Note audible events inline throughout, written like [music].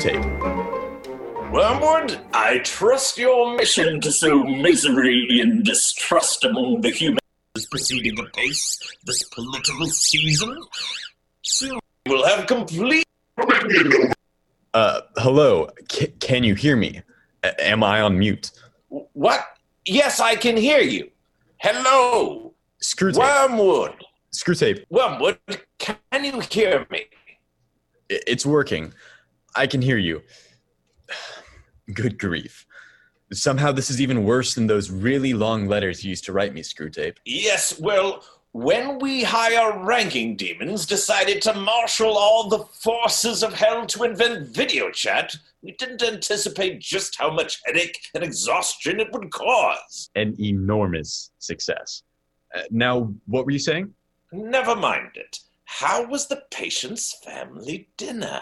Screwtape. Wormwood, I trust your mission to sow misery and distrust among the humans is proceeding apace this political season. Soon we'll have complete. Uh, hello. C- can you hear me? A- am I on mute? What? Yes, I can hear you. Hello, Screwtape. Wormwood. Screwtape. Wormwood, can you hear me? It's working. I can hear you. [sighs] Good grief. Somehow this is even worse than those really long letters you used to write me, Screwtape. Yes, well, when we higher ranking demons decided to marshal all the forces of hell to invent video chat, we didn't anticipate just how much headache and exhaustion it would cause. An enormous success. Uh, now, what were you saying? Never mind it. How was the patient's family dinner?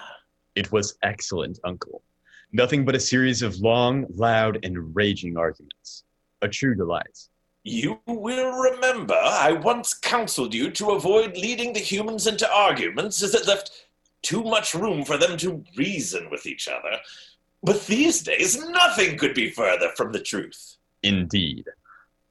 It was excellent, Uncle. Nothing but a series of long, loud, and raging arguments. A true delight. You will remember I once counseled you to avoid leading the humans into arguments as it left too much room for them to reason with each other. But these days, nothing could be further from the truth. Indeed.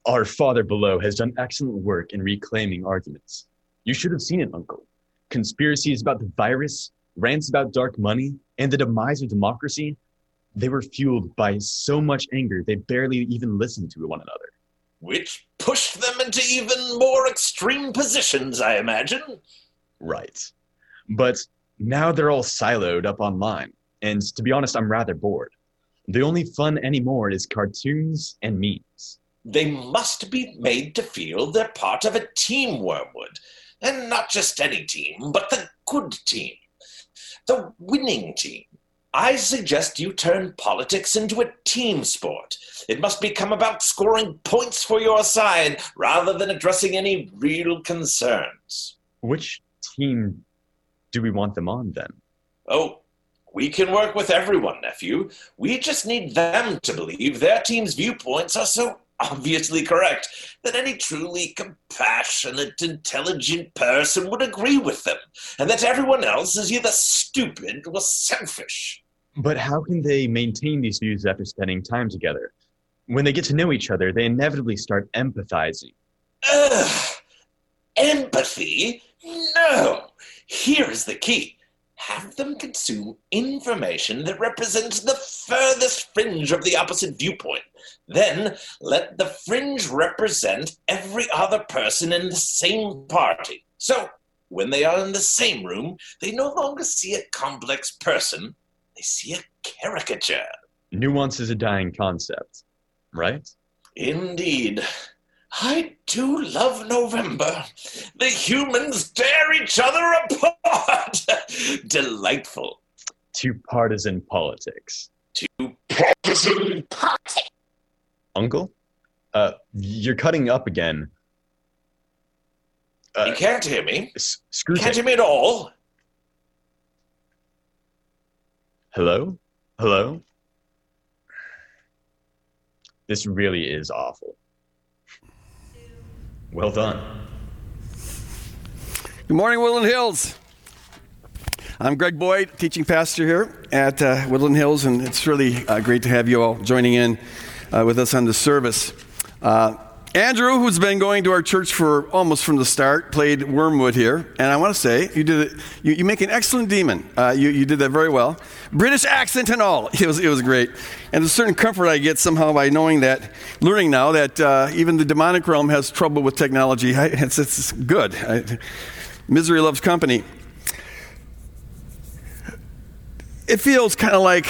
Our father below has done excellent work in reclaiming arguments. You should have seen it, Uncle. Conspiracies about the virus, rants about dark money, and the demise of democracy, they were fueled by so much anger they barely even listened to one another. Which pushed them into even more extreme positions, I imagine. Right. But now they're all siloed up online, and to be honest, I'm rather bored. The only fun anymore is cartoons and memes. They must be made to feel they're part of a team, Wormwood. And not just any team, but the good team. The winning team. I suggest you turn politics into a team sport. It must become about scoring points for your side rather than addressing any real concerns. Which team do we want them on then? Oh, we can work with everyone, nephew. We just need them to believe their team's viewpoints are so obviously correct that any truly compassionate, intelligent person would agree with them, and that everyone else is either stupid or selfish. But how can they maintain these views after spending time together? When they get to know each other, they inevitably start empathizing. Ugh. Empathy? No. Here is the key. Have them consume information that represents the furthest fringe of the opposite viewpoint. Then let the fringe represent every other person in the same party. So, when they are in the same room, they no longer see a complex person, they see a caricature. Nuance is a dying concept, right? Indeed. I do love November. The humans tear each other apart. [laughs] Delightful. To partisan politics. To Partisan politics. Uncle? Uh, you're cutting up again. you can't hear me. S- screw Can't hear me at all. Hello? Hello? This really is awful. Well done. Good morning, Woodland Hills. I'm Greg Boyd, teaching pastor here at uh, Woodland Hills, and it's really uh, great to have you all joining in uh, with us on the service. Andrew, who's been going to our church for almost from the start, played Wormwood here, and I want to say you did it. You, you make an excellent demon. Uh, you, you did that very well, British accent and all. [laughs] It was it was great, and a certain comfort I get somehow by knowing that, learning now that uh, even the demonic realm has trouble with technology. I, it's, it's good. I, misery loves company. It feels kind of like,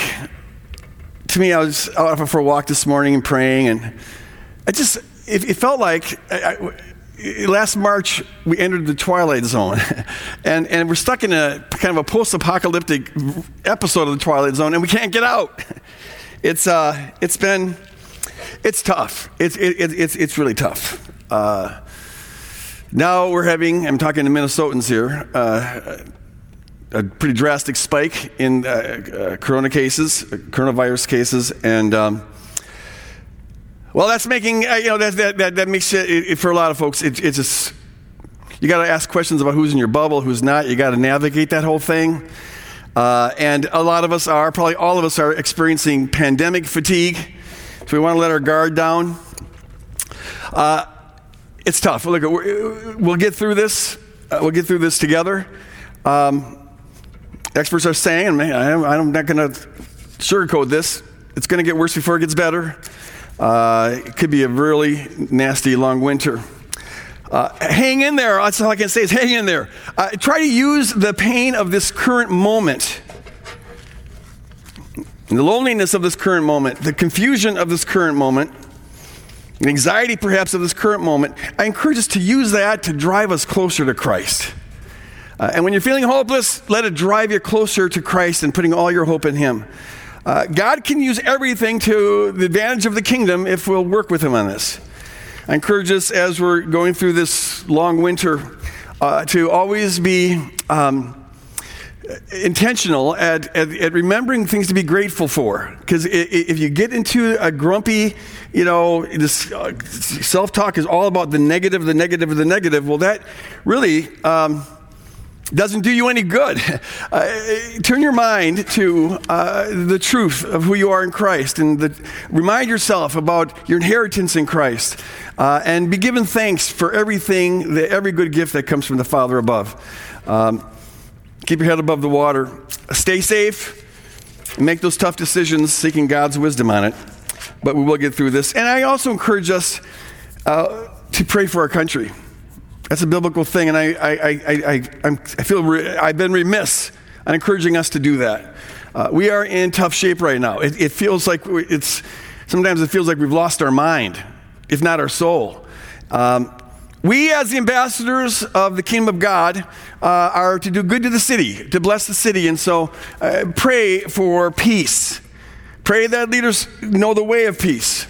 to me, I was out for a walk this morning and praying, and I just, it, it felt like I, I, last March we entered the twilight zone, [laughs] and, and we're stuck in a kind of a post apocalyptic episode of the twilight zone, and we can't get out. [laughs] It's, uh, it's been, it's tough. It's, it, it, it's, it's really tough. Uh, now we're having, I'm talking to Minnesotans here, uh, a pretty drastic spike in uh, uh, corona cases, coronavirus cases, and um, well, that's making uh, you know that that that, that makes it, for a lot of folks. It, it's just you got to ask questions about who's in your bubble, who's not. You got to navigate that whole thing. Uh, and a lot of us are, probably all of us are experiencing pandemic fatigue. So we want to let our guard down. Uh, it's tough. Look, we'll get through this. Uh, we'll get through this together. Um, experts are saying, man, I'm not going to sugarcoat this. It's going to get worse before it gets better. Uh, it could be a really nasty long winter. Uh, hang in there. That's all I can say is hang in there. Uh, try to use the pain of this current moment, the loneliness of this current moment, the confusion of this current moment, the anxiety perhaps of this current moment. I encourage us to use that to drive us closer to Christ. Uh, and when you're feeling hopeless, let it drive you closer to Christ and putting all your hope in Him. Uh, God can use everything to the advantage of the kingdom if we'll work with Him on this. I encourage us as we're going through this long winter uh, to always be um, intentional at, at, at, remembering things to be grateful for. Because if you get into a grumpy, you know, this uh, self talk is all about the negative, the negative, the negative, well, that really. Um, doesn't do you any good. [laughs] Uh, turn your mind to uh, the truth of who you are in Christ and the, remind yourself about your inheritance in Christ uh, and be given thanks for everything, the, every good gift that comes from the Father above. Um, keep your head above the water. Stay safe and make those tough decisions seeking God's wisdom on it. But we will get through this. And I also encourage us uh, to pray for our country. That's a biblical thing, and I, I, I, I, I feel re- I've been remiss on encouraging us to do that. Uh, we are in tough shape right now. It, it feels like it's, sometimes it feels like we've lost our mind, if not our soul. Um, we, as the ambassadors of the kingdom of God, uh, are to do good to the city, to bless the city. And so uh, pray for peace. Pray that leaders know the way of peace.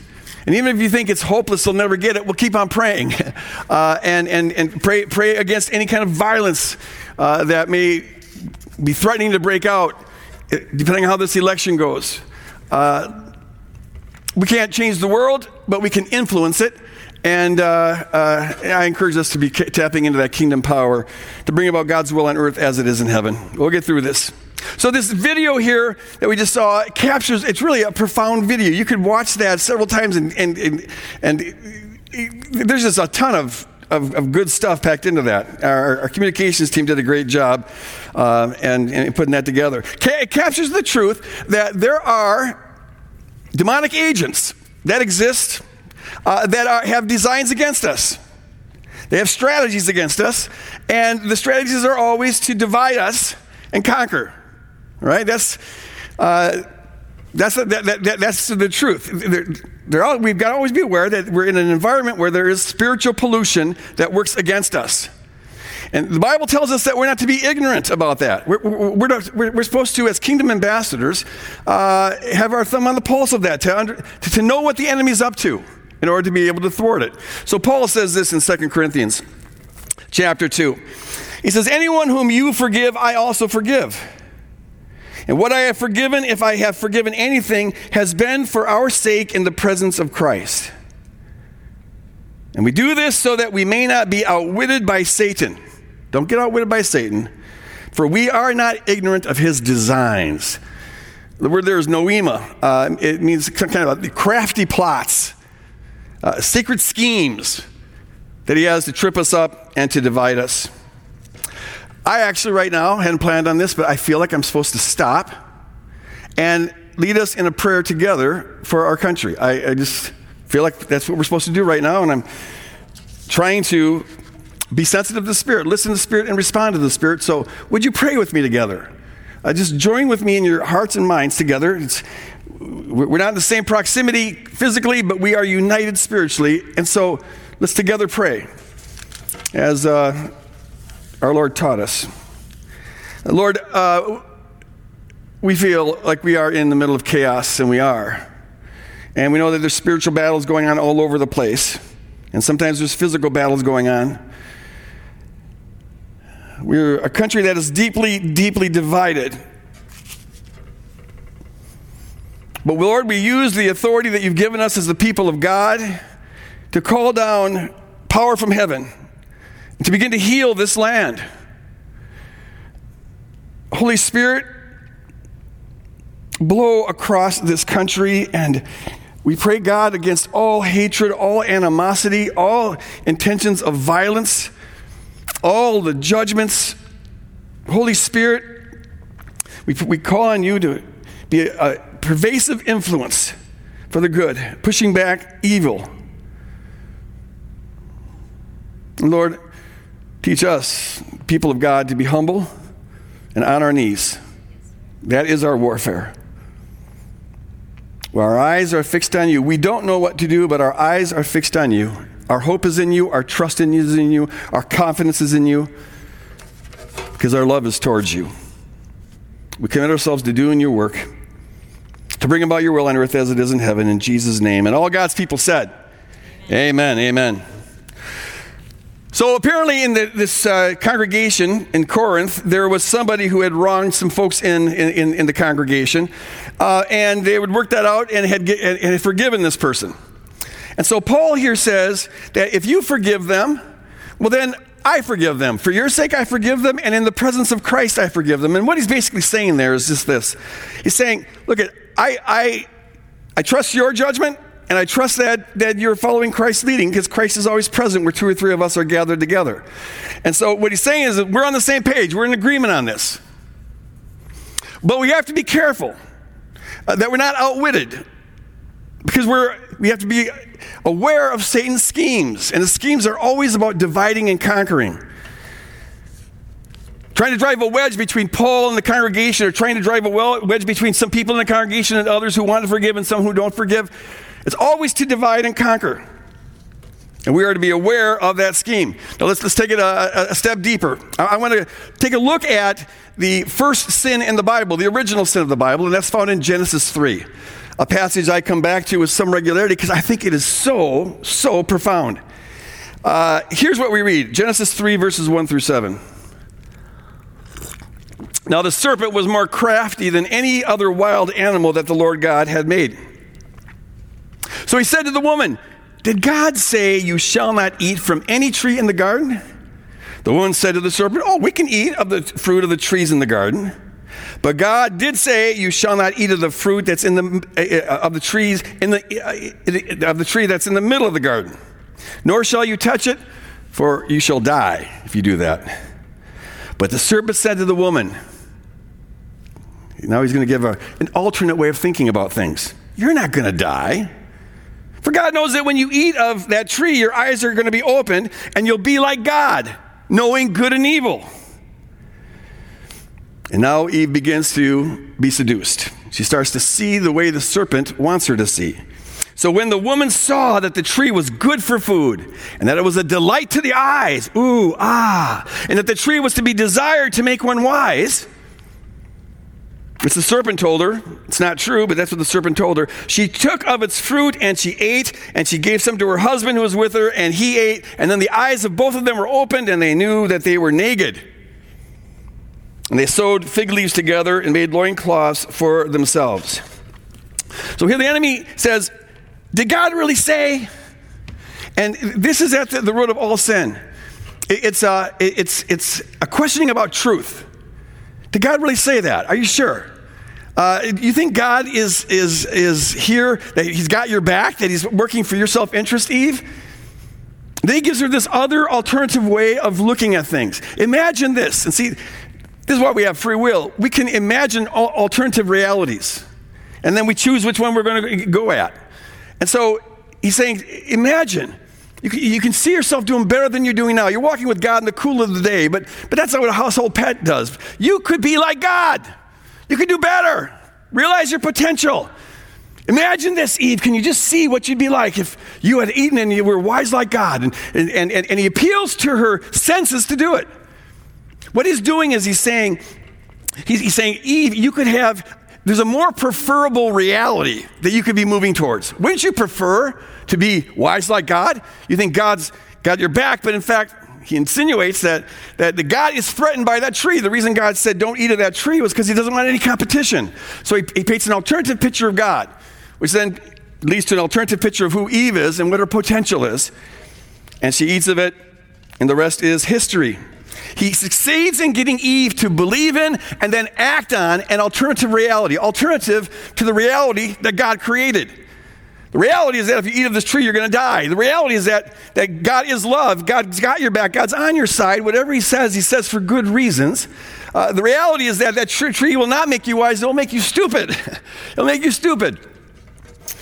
And even if you think it's hopeless, they'll never get it, we'll keep on praying. [laughs] Uh, and and, and pray, pray against any kind of violence uh, that may be threatening to break out, eh, depending on how this election goes. Uh, we can't change the world, but we can influence it. And uh, uh, I encourage us to be tapping into that kingdom power to bring about God's will on earth as it is in heaven. We'll get through this. So this video here that we just saw captures, it's really a profound video. You could watch that several times and, and, and, and there's just a ton of, of, of, good stuff packed into that. Our, our, communications team did a great job uh, and, and, putting that together. It captures the truth that there are demonic agents that exist uh, that are, have designs against us. They have strategies against us, and the strategies are always to divide us and conquer right? That's, uh, that's, that, that, that's the truth. All, we've got to always be aware that we're in an environment where there is spiritual pollution that works against us. And the Bible tells us that we're not to be ignorant about that. We're, we're, not, we're supposed to, as kingdom ambassadors, uh, have our thumb on the pulse of that, to, under, to, to know what the enemy's up to in order to be able to thwart it. So Paul says this in 2 Corinthians chapter 2. He says, Anyone whom you forgive, I also forgive. And what I have forgiven, if I have forgiven anything, has been for our sake in the presence of Christ. And we do this so that we may not be outwitted by Satan. Don't get outwitted by Satan, for we are not ignorant of his designs. The word there is noema. Uh, it means kind of the crafty plots, uh, secret schemes that he has to trip us up and to divide us. I actually, right now, hadn't planned on this, but I feel like I'm supposed to stop and lead us in a prayer together for our country. I, I just feel like that's what we're supposed to do right now, and I'm trying to be sensitive to the Spirit, listen to the Spirit, and respond to the Spirit. So, would you pray with me together? Uh, just join with me in your hearts and minds together. It's, we're not in the same proximity physically, but we are united spiritually. And so, let's together pray as uh, our Lord taught us. Lord, uh, we feel like we are in the middle of chaos, and we are. And we know that there's spiritual battles going on all over the place, and sometimes there's physical battles going on. We're a country that is deeply, deeply divided. But Lord, we use the authority that you've given us as the people of God to call down power from heaven to begin to heal this land. Holy Spirit, blow across this country and we pray, God, against all hatred, all animosity, all intentions of violence, all the judgments. Holy Spirit, we, we call on you to be a, a pervasive influence for the good, pushing back evil. Lord, teach us, people of God, to be humble and on our knees. That is our warfare. Well, our eyes are fixed on you. We don't know what to do, but our eyes are fixed on you. Our hope is in you, our trust in you is in you, our confidence is in you, because our love is towards you. We commit ourselves to doing your work, to bring about your will on earth as it is in heaven, in Jesus' name. And all God's people said, Amen, amen. amen. So apparently, in the, this uh, congregation in Corinth, there was somebody who had wronged some folks in, in, in the congregation, uh, and they would work that out and had, get, and had forgiven this person. And so Paul here says that if you forgive them, well, then I forgive them. For your sake, I forgive them, and in the presence of Christ, I forgive them. And what he's basically saying there is just this He's saying, Look, at, I, I, I trust your judgment, and I trust that, that you're following Christ's leading because Christ is always present where two or three of us are gathered together. And so what he's saying is that we're on the same page, we're in agreement on this. But we have to be careful uh, that we're not outwitted because we're, we have to be aware of Satan's schemes. And the schemes are always about dividing and conquering. Trying to drive a wedge between Paul and the congregation, or trying to drive a wedge between some people in the congregation and others who want to forgive and some who don't forgive. It's always to divide and conquer. And we are to be aware of that scheme. Now let's, let's take it a, a step deeper. I, I want to take a look at the first sin in the Bible, the original sin of the Bible, and that's found in Genesis 3. A passage I come back to with some regularity because I think it is so, so profound. Uh, here's what we read Genesis 3, verses 1 through 7. Now the serpent was more crafty than any other wild animal that the Lord God had made. So he said to the woman, Did God say you shall not eat from any tree in the garden? The woman said to the serpent, Oh, we can eat of the fruit of the trees in the garden. But God did say, "You shall not eat of the fruit that's in the uh, of the trees in the uh, of the tree that's in the middle of the garden, nor shall you touch it, for you shall die if you do that." But the serpent said to the woman, now he's going to give a, an alternate way of thinking about things. You're not going to die. For God knows that when you eat of that tree, your eyes are going to be opened and you'll be like God, knowing good and evil. And now Eve begins to be seduced. She starts to see the way the serpent wants her to see. So when the woman saw that the tree was good for food, and that it was a delight to the eyes, ooh, ah, and that the tree was to be desired to make one wise, which the serpent told her. It's not true, but that's what the serpent told her. She took of its fruit and she ate, and she gave some to her husband who was with her, and he ate. And then the eyes of both of them were opened, and they knew that they were naked. And they sewed fig leaves together and made loincloths for themselves. So here the enemy says, Did God really say? And this is at the, root of all sin. It, it's, uh, a, it's, it's a questioning about truth. Did God really say that? Are you sure? Uh, you think God is, is, is here, that He's got your back, that He's working for your self interest, Eve? Then He gives her this other alternative way of looking at things. Imagine this, and see, this is why we have free will. We can imagine alternative realities, and then we choose which one we're going to go at. And so He's saying, imagine you can, you can see yourself doing better than you're doing now. You're walking with God in the cool of the day, but, but that's not what a household pet does. You could be like God. You could do better. Realize your potential. Imagine this, Eve. Can you just see what you'd be like if you had eaten and you were wise like God? And, and, and, and he appeals to her senses to do it. What he's doing is he's saying, he's, he's saying, Eve, you could have, there's a more preferable reality that you could be moving towards. Wouldn't you prefer to be wise like God. You think God's got your back, but in fact, he insinuates that, that the God is threatened by that tree. The reason God said don't eat of that tree was because he doesn't want any competition. So he, he paints an alternative picture of God, which then leads to an alternative picture of who Eve is and what her potential is. And she eats of it, and the rest is history. He succeeds in getting Eve to believe in and then act on an alternative reality, alternative to the reality that God created. The reality is that if you eat of this tree, you're going to die. The reality is that, that God is love. God's got your back. God's on your side. Whatever He says, He says for good reasons. Uh, the reality is that that tree will not make you wise, it'll make you stupid. [laughs] it'll make you stupid.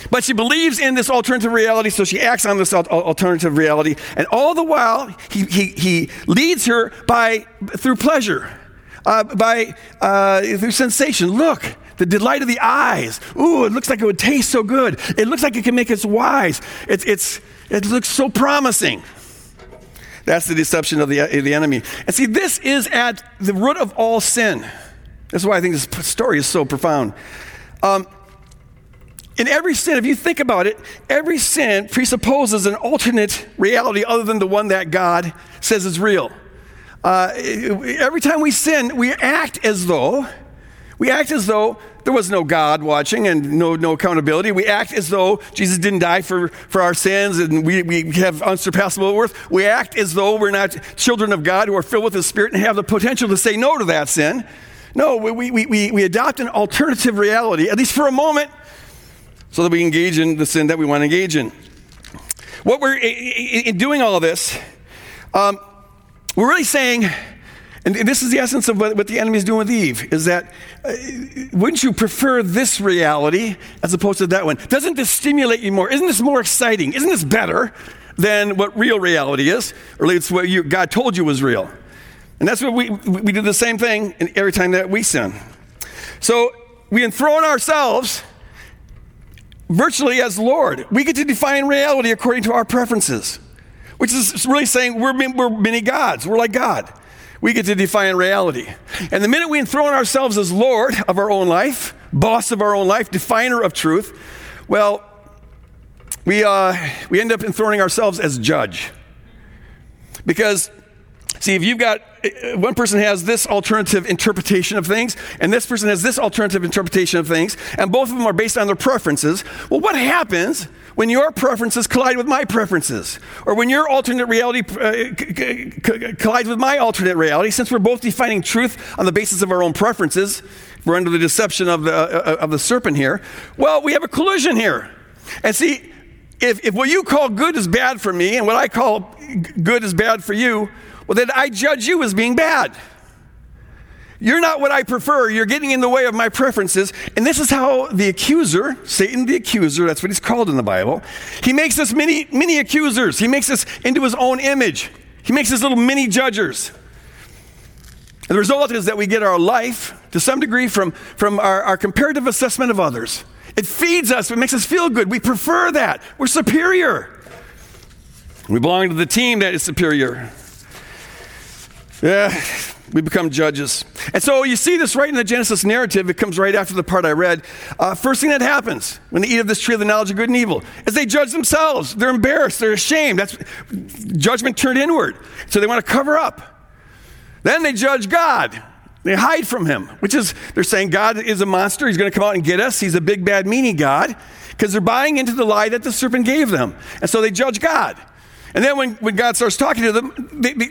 But she believes in this alternative reality, so she acts on this alternative reality. And all the while, he, he, he leads her by, through pleasure, uh, by, uh, through sensation. Look, the delight of the eyes. Ooh, it looks like it would taste so good. It looks like it can make us wise. It's, it's, it looks so promising. That's the deception of the, of the enemy. And see, this is at the root of all sin. That's why I think this story is so profound. Um, in every sin, if you think about it, every sin presupposes an alternate reality other than the one that God says is real. Uh, every time we sin, we act as though we act as though there was no God watching and no, no accountability. We act as though Jesus didn't die for, for our sins and we, we have unsurpassable worth. We act as though we're not children of God who are filled with the Spirit and have the potential to say no to that sin. No, we, we, we, we adopt an alternative reality, at least for a moment, so that we engage in the sin that we want to engage in. What we're in doing all this, um, we're really saying, and this is the essence of what, the enemy is doing with Eve, is that uh, wouldn't you prefer this reality as opposed to that one? Doesn't this stimulate you more? Isn't this more exciting? Isn't this better than what real reality is? Or at least what you, God told you was real. And that's what we, we do the same thing every time that we sin. So we enthrone ourselves virtually as Lord. We get to define reality according to our preferences, which is really saying we're, we're many gods. We're like God. We get to define reality. And the minute we enthrone ourselves as Lord of our own life, boss of our own life, definer of truth, well, we, uh, we end up enthroning ourselves as judge. Because See, if you've got uh, one person has this alternative interpretation of things, and this person has this alternative interpretation of things, and both of them are based on their preferences, well, what happens when your preferences collide with my preferences? Or when your alternate reality uh, collides with my alternate reality, since we're both defining truth on the basis of our own preferences, we're under the deception of the, uh, uh of the serpent here, well, we have a collision here. And see, if, if what you call good is bad for me, and what I call good is bad for you, well, then I judge you as being bad. You're not what I prefer. You're getting in the way of my preferences. And this is how the accuser, Satan the accuser, that's what he's called in the Bible, he makes us many, many accusers. He makes us into his own image. He makes us little mini judgers. And the result is that we get our life, to some degree, from, from our, our comparative assessment of others. It feeds us, it makes us feel good. We prefer that. We're superior. We belong to the team that is superior. Yeah, we become judges. And so you see this right in the Genesis narrative. It comes right after the part I read. Uh, first thing that happens when they eat of this tree of the knowledge of good and evil is they judge themselves. They're embarrassed. They're ashamed. That's judgment turned inward. So they want to cover up. Then they judge God. They hide from him, which is, they're saying God is a monster. He's going to come out and get us. He's a big, bad, meanie God because they're buying into the lie that the serpent gave them. And so they judge God. And then when, when God starts talking to them, they, they,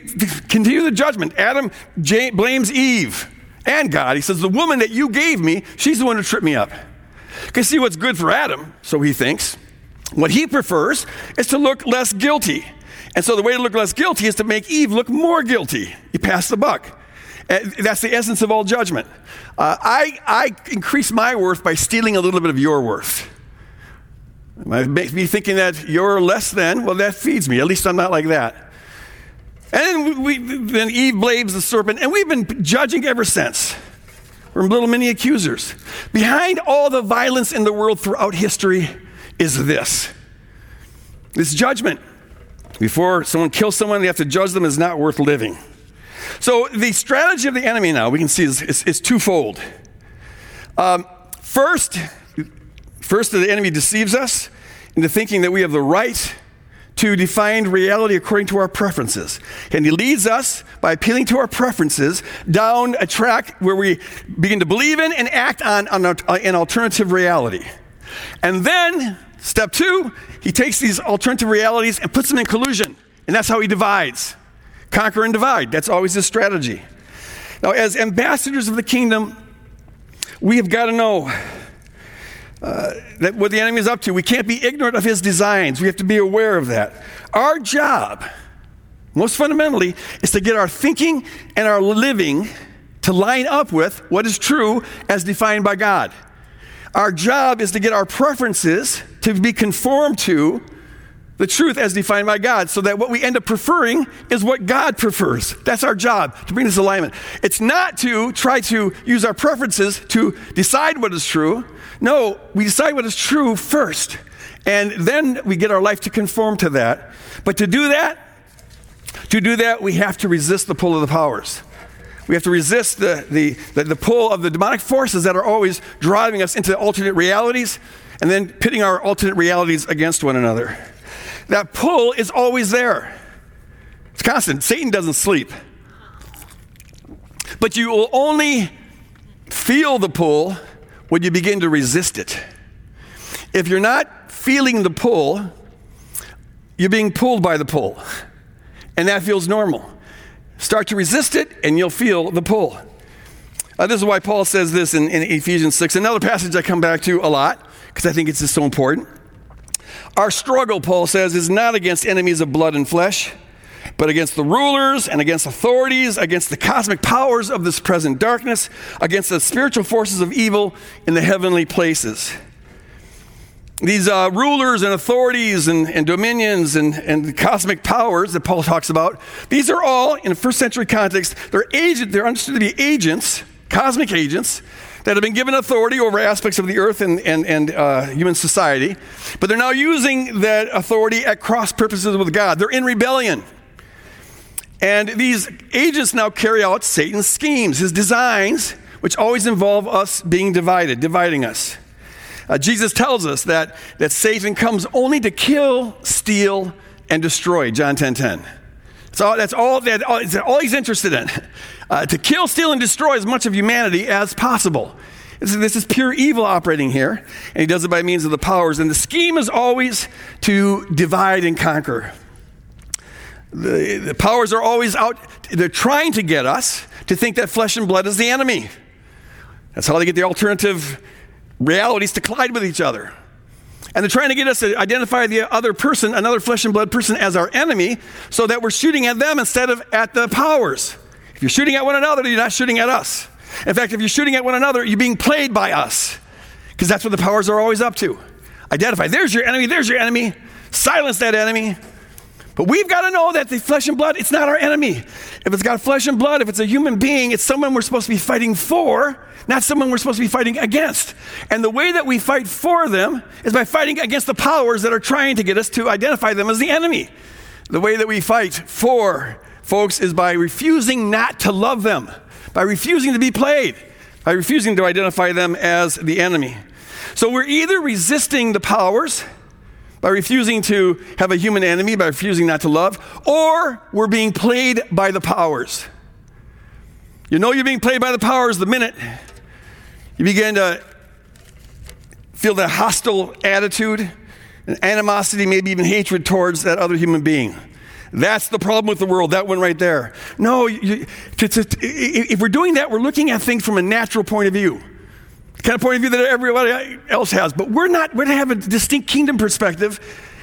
continue the judgment. Adam j- blames Eve and God. He says, The woman that you gave me, she's the one who tripped me up. Because see what's good for Adam, so he thinks. What he prefers is to look less guilty. And so the way to look less guilty is to make Eve look more guilty. He passed the buck. And that's the essence of all judgment. Uh, I, I increase my worth by stealing a little bit of your worth. It makes me thinking that you're less than. Well, that feeds me. At least I'm not like that. And we, then Eve blames the serpent, and we've been judging ever since. We're little mini accusers. Behind all the violence in the world throughout history is this this judgment. Before someone kills someone, they have to judge them as not worth living. So the strategy of the enemy now, we can see, is, is, is twofold. Um, first, First, the enemy deceives us into thinking that we have the right to define reality according to our preferences. And he leads us by appealing to our preferences down a track where we begin to believe in and act on, on an alternative reality. And then, step two, he takes these alternative realities and puts them in collusion. And that's how he divides. conquer and divide. That's always his strategy. Now, as ambassadors of the kingdom, we have got to know uh, that what the enemy is up to. We can't be ignorant of his designs. We have to be aware of that. Our job, most fundamentally, is to get our thinking and our living to line up with what is true as defined by God. Our job is to get our preferences to be conformed to the truth as defined by God, so that what we end up preferring is what God prefers. That's our job, to bring this alignment. It's not to try to use our preferences to decide what is true. No, we decide what is true first, and then we get our life to conform to that. But to do that, to do that, we have to resist the pull of the powers. We have to resist the, the, the, the pull of the demonic forces that are always driving us into alternate realities and then pitting our alternate realities against one another. That pull is always there. It's constant. Satan doesn't sleep. But you will only feel the pull when you begin to resist it. If you're not feeling the pull, you're being pulled by the pull. And that feels normal. Start to resist it, and you'll feel the pull. Uh, this is why Paul says this in, in Ephesians 6, another passage I come back to a lot because I think it's just so important. Our struggle, Paul says, is not against enemies of blood and flesh, but against the rulers and against authorities, against the cosmic powers of this present darkness, against the spiritual forces of evil in the heavenly places. These uh, rulers and authorities and, and dominions and, and cosmic powers that Paul talks about, these are all, in a first century context, they're, agent, they're understood to be agents, cosmic agents, that have been given authority over aspects of the earth and, and, and uh, human society, but they're now using that authority at cross purposes with God. They're in rebellion. And these agents now carry out Satan's schemes, his designs, which always involve us being divided, dividing us. Uh, Jesus tells us that, that Satan comes only to kill, steal, and destroy, John 10 10. So that's all, that, all, all he's interested in [laughs] uh, to kill, steal, and destroy as much of humanity as possible. This is, this is pure evil operating here, and he does it by means of the powers. And the scheme is always to divide and conquer. The, the powers are always out, they're trying to get us to think that flesh and blood is the enemy. That's how they get the alternative realities to collide with each other. And they're trying to get us to identify the other person, another flesh and blood person, as our enemy, so that we're shooting at them instead of at the powers. If you're shooting at one another, you're not shooting at us. In fact, if you're shooting at one another, you're being played by us, because that's what the powers are always up to. Identify, there's your enemy, there's your enemy, silence that enemy. But we've got to know that the flesh and blood, it's not our enemy. If it's got flesh and blood, if it's a human being, it's someone we're supposed to be fighting for, not someone we're supposed to be fighting against. And the way that we fight for them is by fighting against the powers that are trying to get us to identify them as the enemy. The way that we fight for folks, is by refusing not to love them, by refusing to be played, by refusing to identify them as the enemy. So we're either resisting the powers by refusing to have a human enemy, by refusing not to love, or we're being played by the powers. You know you're being played by the powers the minute you begin to feel that hostile attitude, and animosity, maybe even hatred towards that other human being. That's the problem with the world, that one right there. No, you, to, to, if we're doing that, we're looking at things from a natural point of view. Kind of point of view that everybody else has. But we're not, to have a distinct kingdom perspective,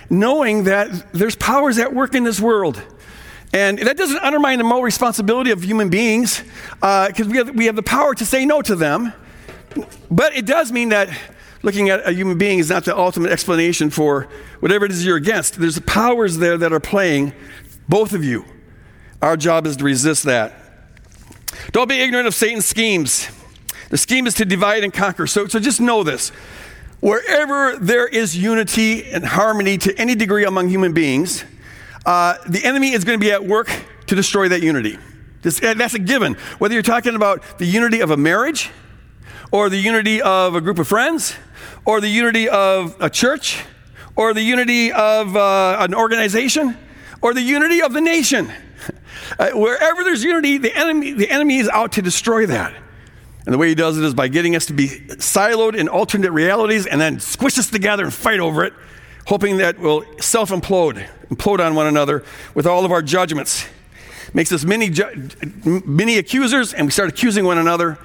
knowing that there's powers at work in this world. And that doesn't undermine the moral responsibility of human beings, because uh, we, have, we have the power to say no to them. But it does mean that looking at a human being is not the ultimate explanation for whatever it is you're against. There's powers there that are playing, both of you. Our job is to resist that. Don't be ignorant of Satan's schemes. The scheme is to divide and conquer. So, so just know this. Wherever there is unity and harmony to any degree among human beings, uh, the enemy is going to be at work to destroy that unity. This, that's a given. Whether you're talking about the unity of a marriage, or the unity of a group of friends, or the unity of a church, or the unity of uh, an organization, or the unity of the nation. [laughs] Uh, wherever there's unity, the enemy, the enemy is out to destroy that. And the way he does it is by getting us to be siloed in alternate realities and then squish us together and fight over it, hoping that we'll self implode, implode on one another with all of our judgments. makes us many, ju- many accusers, and we start accusing one another.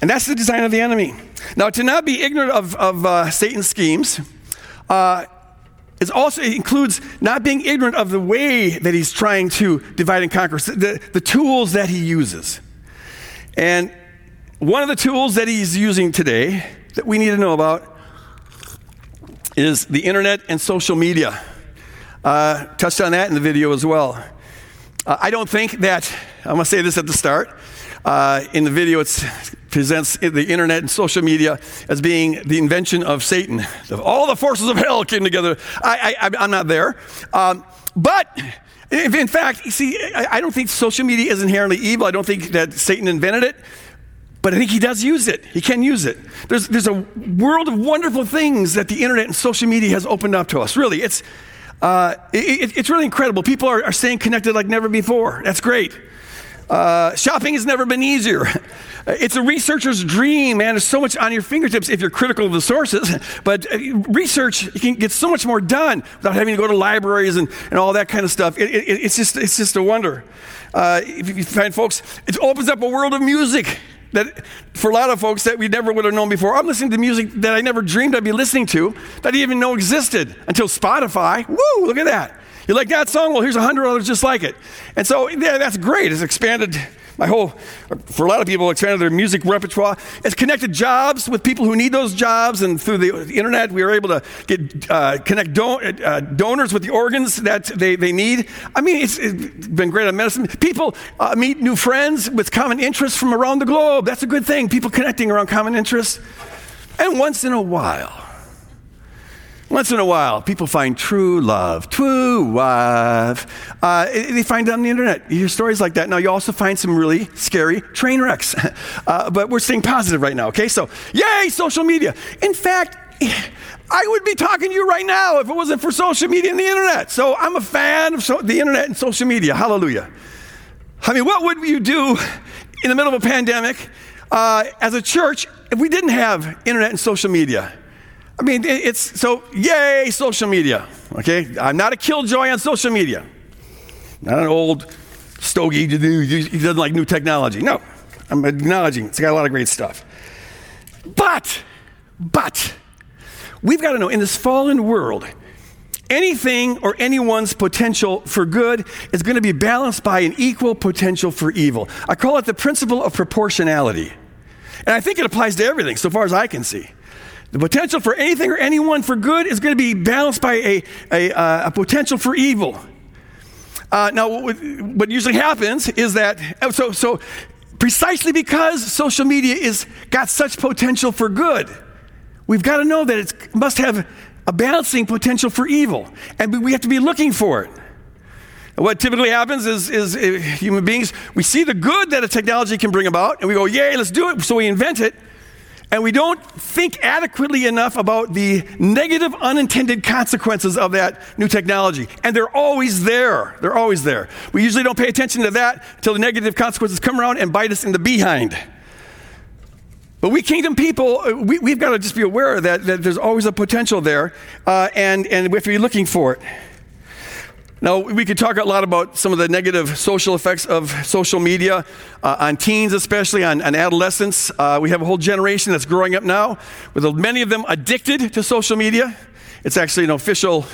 And that's the design of the enemy. Now, to not be ignorant of, of uh, Satan's schemes uh, it also includes not being ignorant of the way that he's trying to divide and conquer, the, the tools that he uses. And one of the tools that he's using today that we need to know about is the internet and social media. Uh, touched on that in the video as well. Uh, I don't think that, I'm going to say this at the start. Uh, in the video, it presents the internet and social media as being the invention of Satan. All the forces of hell came together. I, am not there. Um, but in fact, see, I don't think social media is inherently evil. I don't think that Satan invented it but I think he does use it. He can use it. There's, there's a world of wonderful things that the internet and social media has opened up to us. Really, it's, uh, it, it's really incredible. People are, are staying connected like never before. That's great. Uh, shopping has never been easier. [laughs] It's a researcher's dream, man. There's so much on your fingertips if you're critical of the sources. [laughs] But uh, research you can get so much more done without having to go to libraries and, and all that kind of stuff. It, it, it's, just, it's just a wonder. Uh, if you find folks, it opens up a world of music that for a lot of folks that we never would have known before. I'm listening to music that I never dreamed I'd be listening to, that I didn't even know existed until Spotify. Woo, look at that. You like that song? Well, here's a hundred others just like it. And so, yeah, that's great. It's expanded my whole, for a lot of people, expanded their music repertoire. It's connected jobs with people who need those jobs, and through the internet, we were able to get uh, connect don- uh, donors with the organs that they, they need. I mean, it's, it's been great on medicine. People uh, meet new friends with common interests from around the globe. That's a good thing. People connecting around common interests. And once in a while, once in a while, people find true love, true love. Uh, they find it on the internet. You hear stories like that. Now, you also find some really scary train wrecks. [laughs] Uh, but we're staying positive right now, okay? So, yay, social media. In fact, I would be talking to you right now if it wasn't for social media and the internet. So, I'm a fan of so- the internet and social media. Hallelujah. I mean, what would you do in the middle of a pandemic uh, as a church if we didn't have internet and social media? I mean, it's so, yay, social media. Okay? I'm not a killjoy on social media. Not an old stogie he doesn't like new technology. No, I'm acknowledging it's got a lot of great stuff. But, but, we've got to know in this fallen world, anything or anyone's potential for good is going to be balanced by an equal potential for evil. I call it the principle of proportionality. And I think it applies to everything, so far as I can see. The potential for anything or anyone for good is going to be balanced by a, a, uh, a potential for evil. Uh, now, what, usually happens is that, oh, so, so precisely because social media is got such potential for good, we've got to know that it must have a balancing potential for evil, and we have to be looking for it. What typically happens is, is uh, human beings, we see the good that a technology can bring about, and we go, yay, let's do it. So we invent it, and we don't think adequately enough about the negative unintended consequences of that new technology. And they're always there. They're always there. We usually don't pay attention to that until the negative consequences come around and bite us in the behind. But we kingdom people, uh, we, have got to just be aware that, that there's always a potential there, uh, and, and we have to be looking for it. Now, we could talk a lot about some of the negative social effects of social media uh, on teens, especially on, on adolescents. Uh, we have a whole generation that's growing up now, with many of them addicted to social media. It's actually an official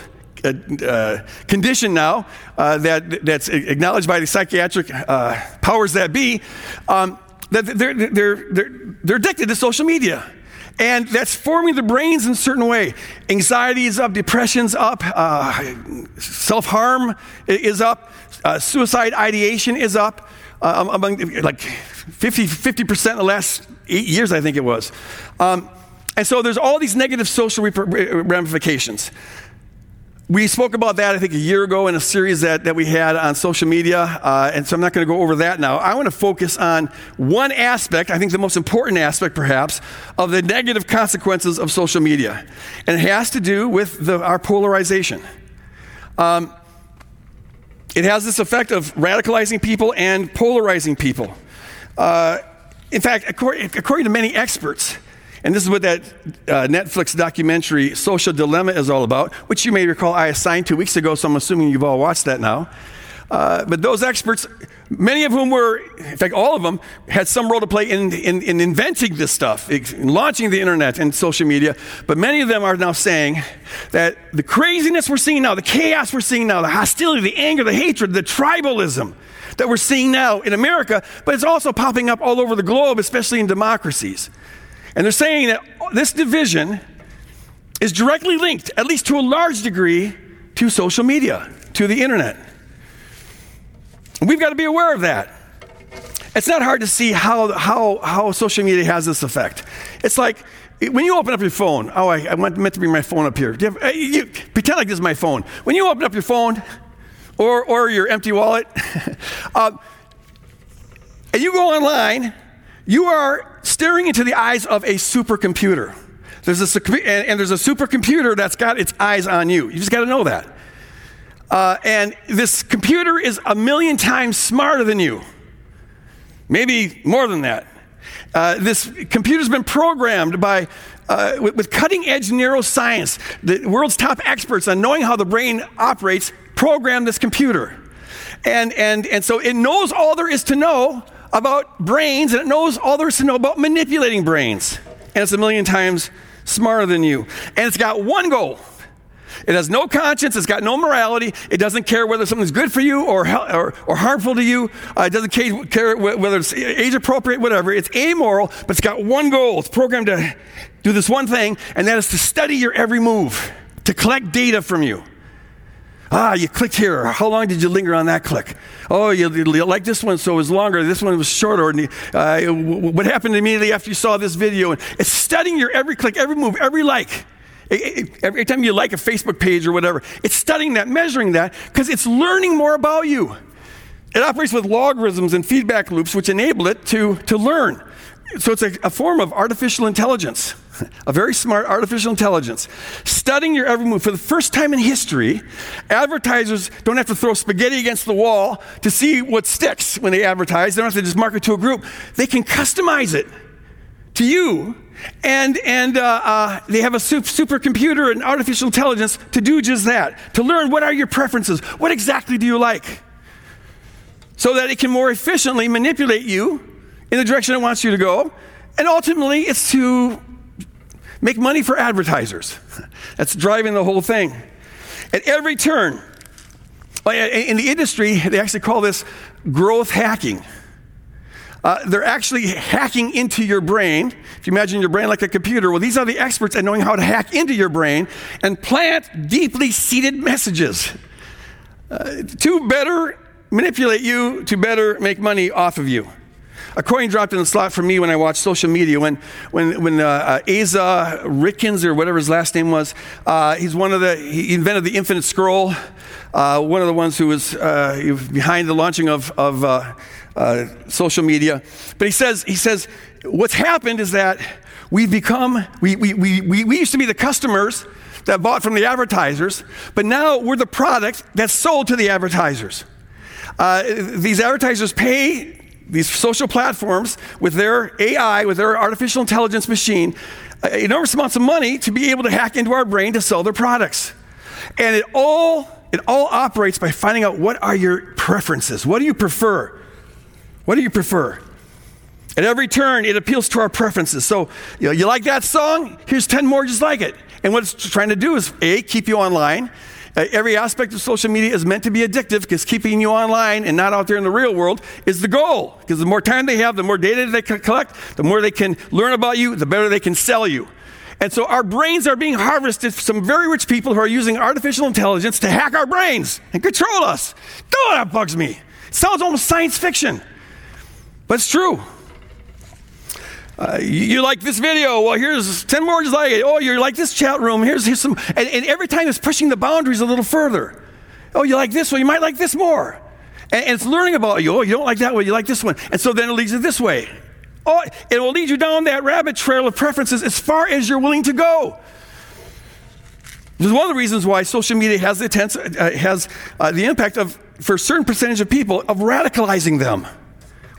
uh, uh condition now uh, that, that's acknowledged by the psychiatric uh, powers that be. Um, that they're, they're, they're, they're addicted to social media. And that's forming the brains in a certain way. Anxiety is up, depression's up, uh, self harm is up, uh, suicide ideation is up. Uh, among like 50, 50% in the last eight years, I think it was. Um, and so there's all these negative social ramifications. We spoke about that, I think, a year ago in a series that, that we had on social media, uh, and so I'm not going to go over that now. I want to focus on one aspect, I think the most important aspect, perhaps, of the negative consequences of social media, and it has to do with the, our polarization. Um, it has this effect of radicalizing people and polarizing people. Uh, in fact, according, according to many experts, and this is what that uh, Netflix documentary, Social Dilemma, is all about, which you may recall I assigned two weeks ago, so I'm assuming you've all watched that now. Uh, but those experts, many of whom were, in fact, all of them, had some role to play in, in, in inventing this stuff, in launching the internet and social media. But many of them are now saying that the craziness we're seeing now, the chaos we're seeing now, the hostility, the anger, the hatred, the tribalism that we're seeing now in America, but it's also popping up all over the globe, especially in democracies. And they're saying that this division is directly linked, at least to a large degree, to social media, to the internet. We've got to be aware of that. It's not hard to see how, how, how social media has this effect. It's like when you open up your phone, oh, I, I meant to bring my phone up here. You, have, you, pretend like this is my phone. When you open up your phone or, or your empty wallet, [laughs] uh, and you go online, you are staring into the eyes of a supercomputer. There's a, and, and there's a supercomputer that's got its eyes on you. You just got to know that. Uh, and this computer is a million times smarter than you, maybe more than that. Uh, this computer's been programmed by uh, with, with cutting edge neuroscience. The world's top experts on knowing how the brain operates program this computer. And, and, and so it knows all there is to know about brains, and it knows all there is to know about manipulating brains. And it's a million times smarter than you. And it's got one goal it has no conscience. It's got no morality. It doesn't care whether something's good for you or, or, or harmful to you. Uh, it doesn't care whether it's age appropriate, whatever. It's amoral, but it's got one goal. It's programmed to do this one thing, and that is to study your every move, to collect data from you. Ah, you clicked here. How long did you linger on that click? Oh, you, you like this one, so it was longer. This one was shorter. And, uh, what happened immediately after you saw this video? And it's studying your every click, every move, every like. Every time you like a Facebook page or whatever, it's studying that, measuring that, because it's learning more about you. It operates with logarithms and feedback loops, which enable it to, to learn. So it's a, a form of artificial intelligence, [laughs] a very smart artificial intelligence. Studying your every move. For the first time in history, advertisers don't have to throw spaghetti against the wall to see what sticks when they advertise. They don't have to just market to a group. They can customize it to you and, and uh, uh, they have a supercomputer and artificial intelligence to do just that, to learn what are your preferences, what exactly do you like, so that it can more efficiently manipulate you in the direction it wants you to go. And ultimately, it's to make money for advertisers. [laughs] That's driving the whole thing. At every turn, in the industry, they actually call this growth hacking. Uh, they're actually hacking into your brain. If you imagine your brain like a computer, well, these are the experts at knowing how to hack into your brain and plant deeply seated messages uh, to better manipulate you, to better make money off of you. A coin dropped in the slot for me when I watched social media. When, when, when uh, uh, Asa Ritkins, or whatever his last name was, uh, he's one of the, he invented the infinite scroll, uh, one of the ones who was uh, behind the launching of, of uh, social media. But he says, he says, what's happened is that we've become, we, we, we, we used to be the customers that bought from the advertisers, but now we're the product that's sold to the advertisers. Uh, these advertisers pay these social platforms with their AI, with their artificial intelligence machine, enormous amounts of money to be able to hack into our brain to sell their products. And it all, it all operates by finding out what are your preferences. What do you prefer? What do you prefer? At every turn, it appeals to our preferences. So, you, know, you like that song? Here's 10 more just like it. And what it's trying to do is A, keep you online. Uh, every aspect of social media is meant to be addictive because keeping you online and not out there in the real world is the goal. Because the more time they have, the more data they can collect, the more they can learn about you, the better they can sell you. And so our brains are being harvested from some very rich people who are using artificial intelligence to hack our brains and control us. Oh, that bugs me. It sounds almost science fiction. But it's true. Uh, you, like this video? Well, here's 10 more just like it. Oh, you like this chat room? Here's, here's some. And, and, every time it's pushing the boundaries a little further. Oh, you like this? one. you might like this more. And, and it's learning about you. Oh, you don't like that one, you like this one. And so then it leads you this way. Oh, it will lead you down that rabbit trail of preferences as far as you're willing to go. This is one of the reasons why social media has the, intense, uh, has, uh, the impact of, for a certain percentage of people, of radicalizing them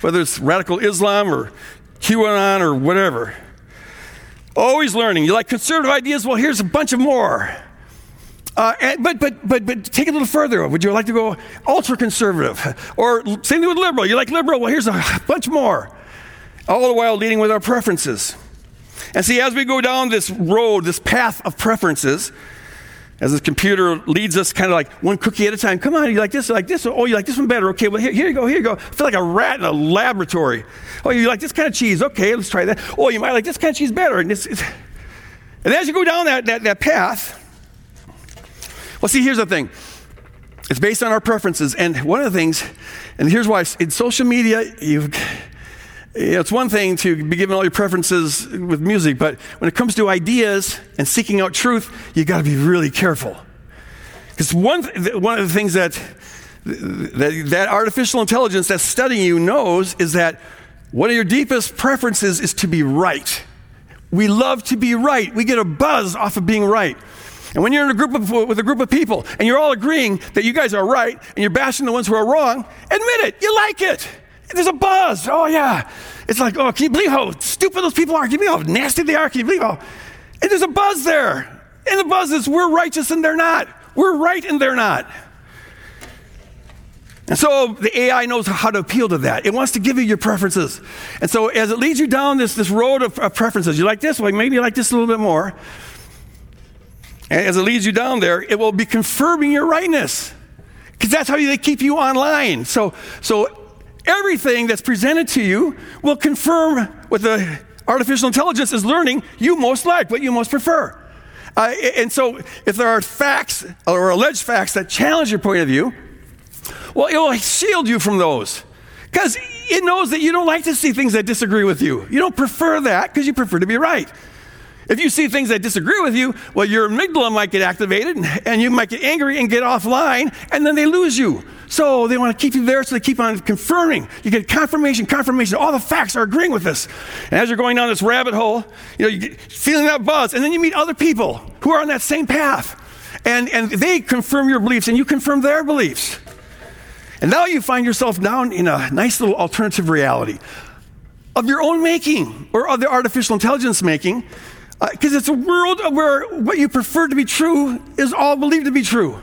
whether it's radical Islam or QAnon or whatever. Always learning. You like conservative ideas? Well, here's a bunch of more. Uh, and, but, but, but, but take it a little further. Would you like to go ultra conservative? Or same thing with liberal. You like liberal? Well, here's a bunch more. All the while leading with our preferences. And see, as we go down this road, this path of preferences, as this computer leads us kind of like one cookie at a time. Come on, you like this, you like this. Oh, you like this one better. Okay, well, here, here you go, here you go. I feel like a rat in a laboratory. Oh, you like this kind of cheese. Okay, let's try that. Oh, you might like this kind of cheese better. And, and as you go down that, that, that path, well, see, here's the thing it's based on our preferences. And one of the things, and here's why in social media, you it's one thing to be given all your preferences with music, but when it comes to ideas and seeking out truth, you got to be really careful. Because one, one of the things that, that that artificial intelligence that's studying you knows is that one of your deepest preferences is to be right. We love to be right. We get a buzz off of being right. And when you're in a group of, with a group of people and you're all agreeing that you guys are right and you're bashing the ones who are wrong, admit it. You like it. There's a buzz. Oh, yeah. It's like, oh, can you believe how stupid those people are? Can you believe how nasty they are? Can you believe how. And there's a buzz there. And the buzz is we're righteous and they're not. We're right and they're not. And so the AI knows how to appeal to that. It wants to give you your preferences. And so as it leads you down this, this road of, of preferences, you like this, well, maybe you like this a little bit more. And as it leads you down there, it will be confirming your rightness. Because that's how they keep you online. So, so everything that's presented to you will confirm what the artificial intelligence is learning you most like, what you most prefer. Uh, and so, if there are facts or alleged facts that challenge your point of view, well, it will shield you from those. Because it knows that you don't like to see things that disagree with you. You don't prefer that because you prefer to be right. If you see things that disagree with you, well, your amygdala might get activated and you might get angry and get offline, and then they lose you. So they want to keep you there, so they keep on confirming. You get confirmation, confirmation. All the facts are agreeing with this. And as you're going down this rabbit hole, you know, you get feeling that buzz, and then you meet other people who are on that same path. And, and they confirm your beliefs, and you confirm their beliefs. And now you find yourself down in a nice little alternative reality of your own making or of the artificial intelligence making because uh, it's a world where what you prefer to be true is all believed to be true.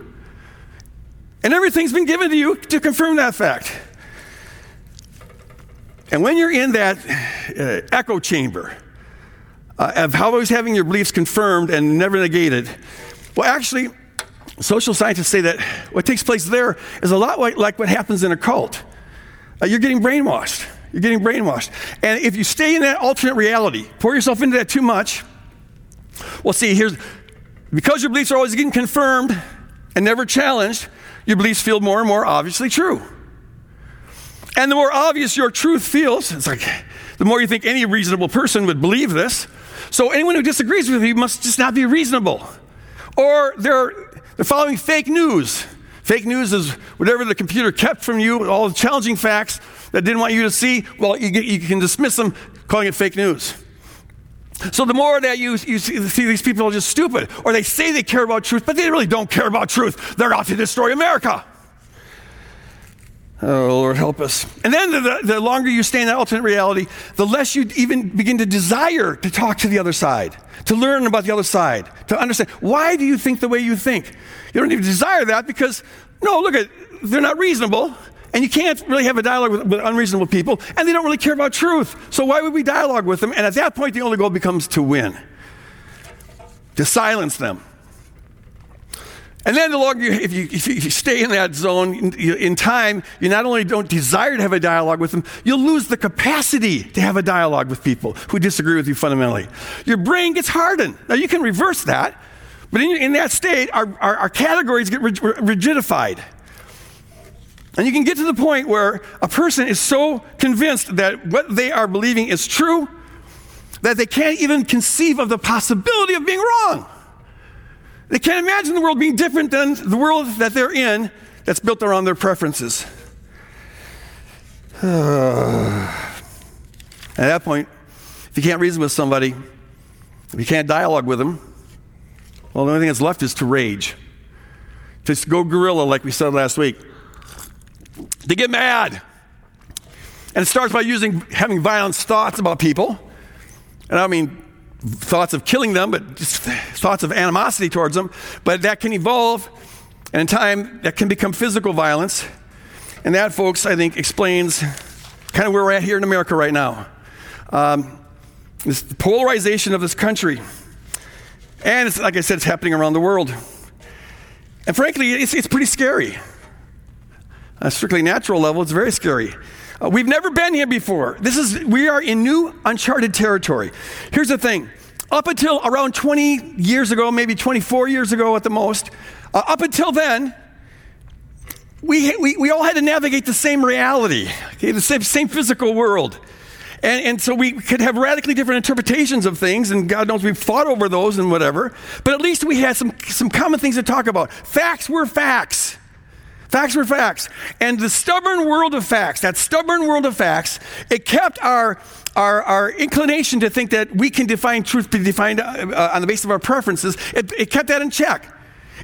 And everything's been given to you to confirm that fact. And when you're in that uh, echo chamber uh, of always having your beliefs confirmed and never negated, well, actually, social scientists say that what takes place there is a lot like, like what happens in a cult. Uh, you're getting brainwashed. You're getting brainwashed. And if you stay in that alternate reality, pour yourself into that too much, well, see, here's because your beliefs are always getting confirmed and never challenged, your beliefs feel more and more obviously true. And the more obvious your truth feels, it's like the more you think any reasonable person would believe this. So anyone who disagrees with you must just not be reasonable. Or they're, they're following fake news. Fake news is whatever the computer kept from you, all the challenging facts that didn't want you to see. Well, you, you can dismiss them calling it fake news. So the more that you, you see, see, these people are just stupid, or they say they care about truth, but they really don't care about truth. They're out to destroy America. Oh, Lord, help us. And then the, the longer you stay in that alternate reality, the less you even begin to desire to talk to the other side, to learn about the other side, to understand why do you think the way you think. You don't even desire that because, no, look at, they're not reasonable. And you can't really have a dialogue with, with, unreasonable people, and they don't really care about truth. So why would we dialogue with them? And at that point, the only goal becomes to win, to silence them. And then the longer you, if, you, if you stay in that zone in, in time, you not only don't desire to have a dialogue with them, you'll lose the capacity to have a dialogue with people who disagree with you fundamentally. Your brain gets hardened. Now you can reverse that, but in, in that state, our, our, our categories get rigidified. And you can get to the point where a person is so convinced that what they are believing is true that they can't even conceive of the possibility of being wrong. They can't imagine the world being different than the world that they're in that's built around their preferences. [sighs] At that point, if you can't reason with somebody, if you can't dialogue with them, well, the only thing that's left is to rage. To go guerrilla, like we said last week. They get mad. And it starts by using having violent thoughts about people. And I mean thoughts of killing them, but just thoughts of animosity towards them. But that can evolve, and in time, that can become physical violence. And that, folks, I think explains kind of where we're at here in America right now. Um, this polarization of this country. And it's, like I said, it's happening around the world. And frankly, it's, it's pretty scary. A strictly natural level, it's very scary. Uh, we've never been here before. This is we are in new uncharted territory. Here's the thing. Up until around 20 years ago, maybe 24 years ago at the most, uh, up until then, we, we, we all had to navigate the same reality, okay, the same, same physical world. And, and so we could have radically different interpretations of things, and God knows we've fought over those and whatever, but at least we had some, some common things to talk about. Facts were facts. Facts were facts. And the stubborn world of facts, that stubborn world of facts, it kept our, our, our inclination to think that we can define truth, to be defined uh, on the basis of our preferences, it, it kept that in check.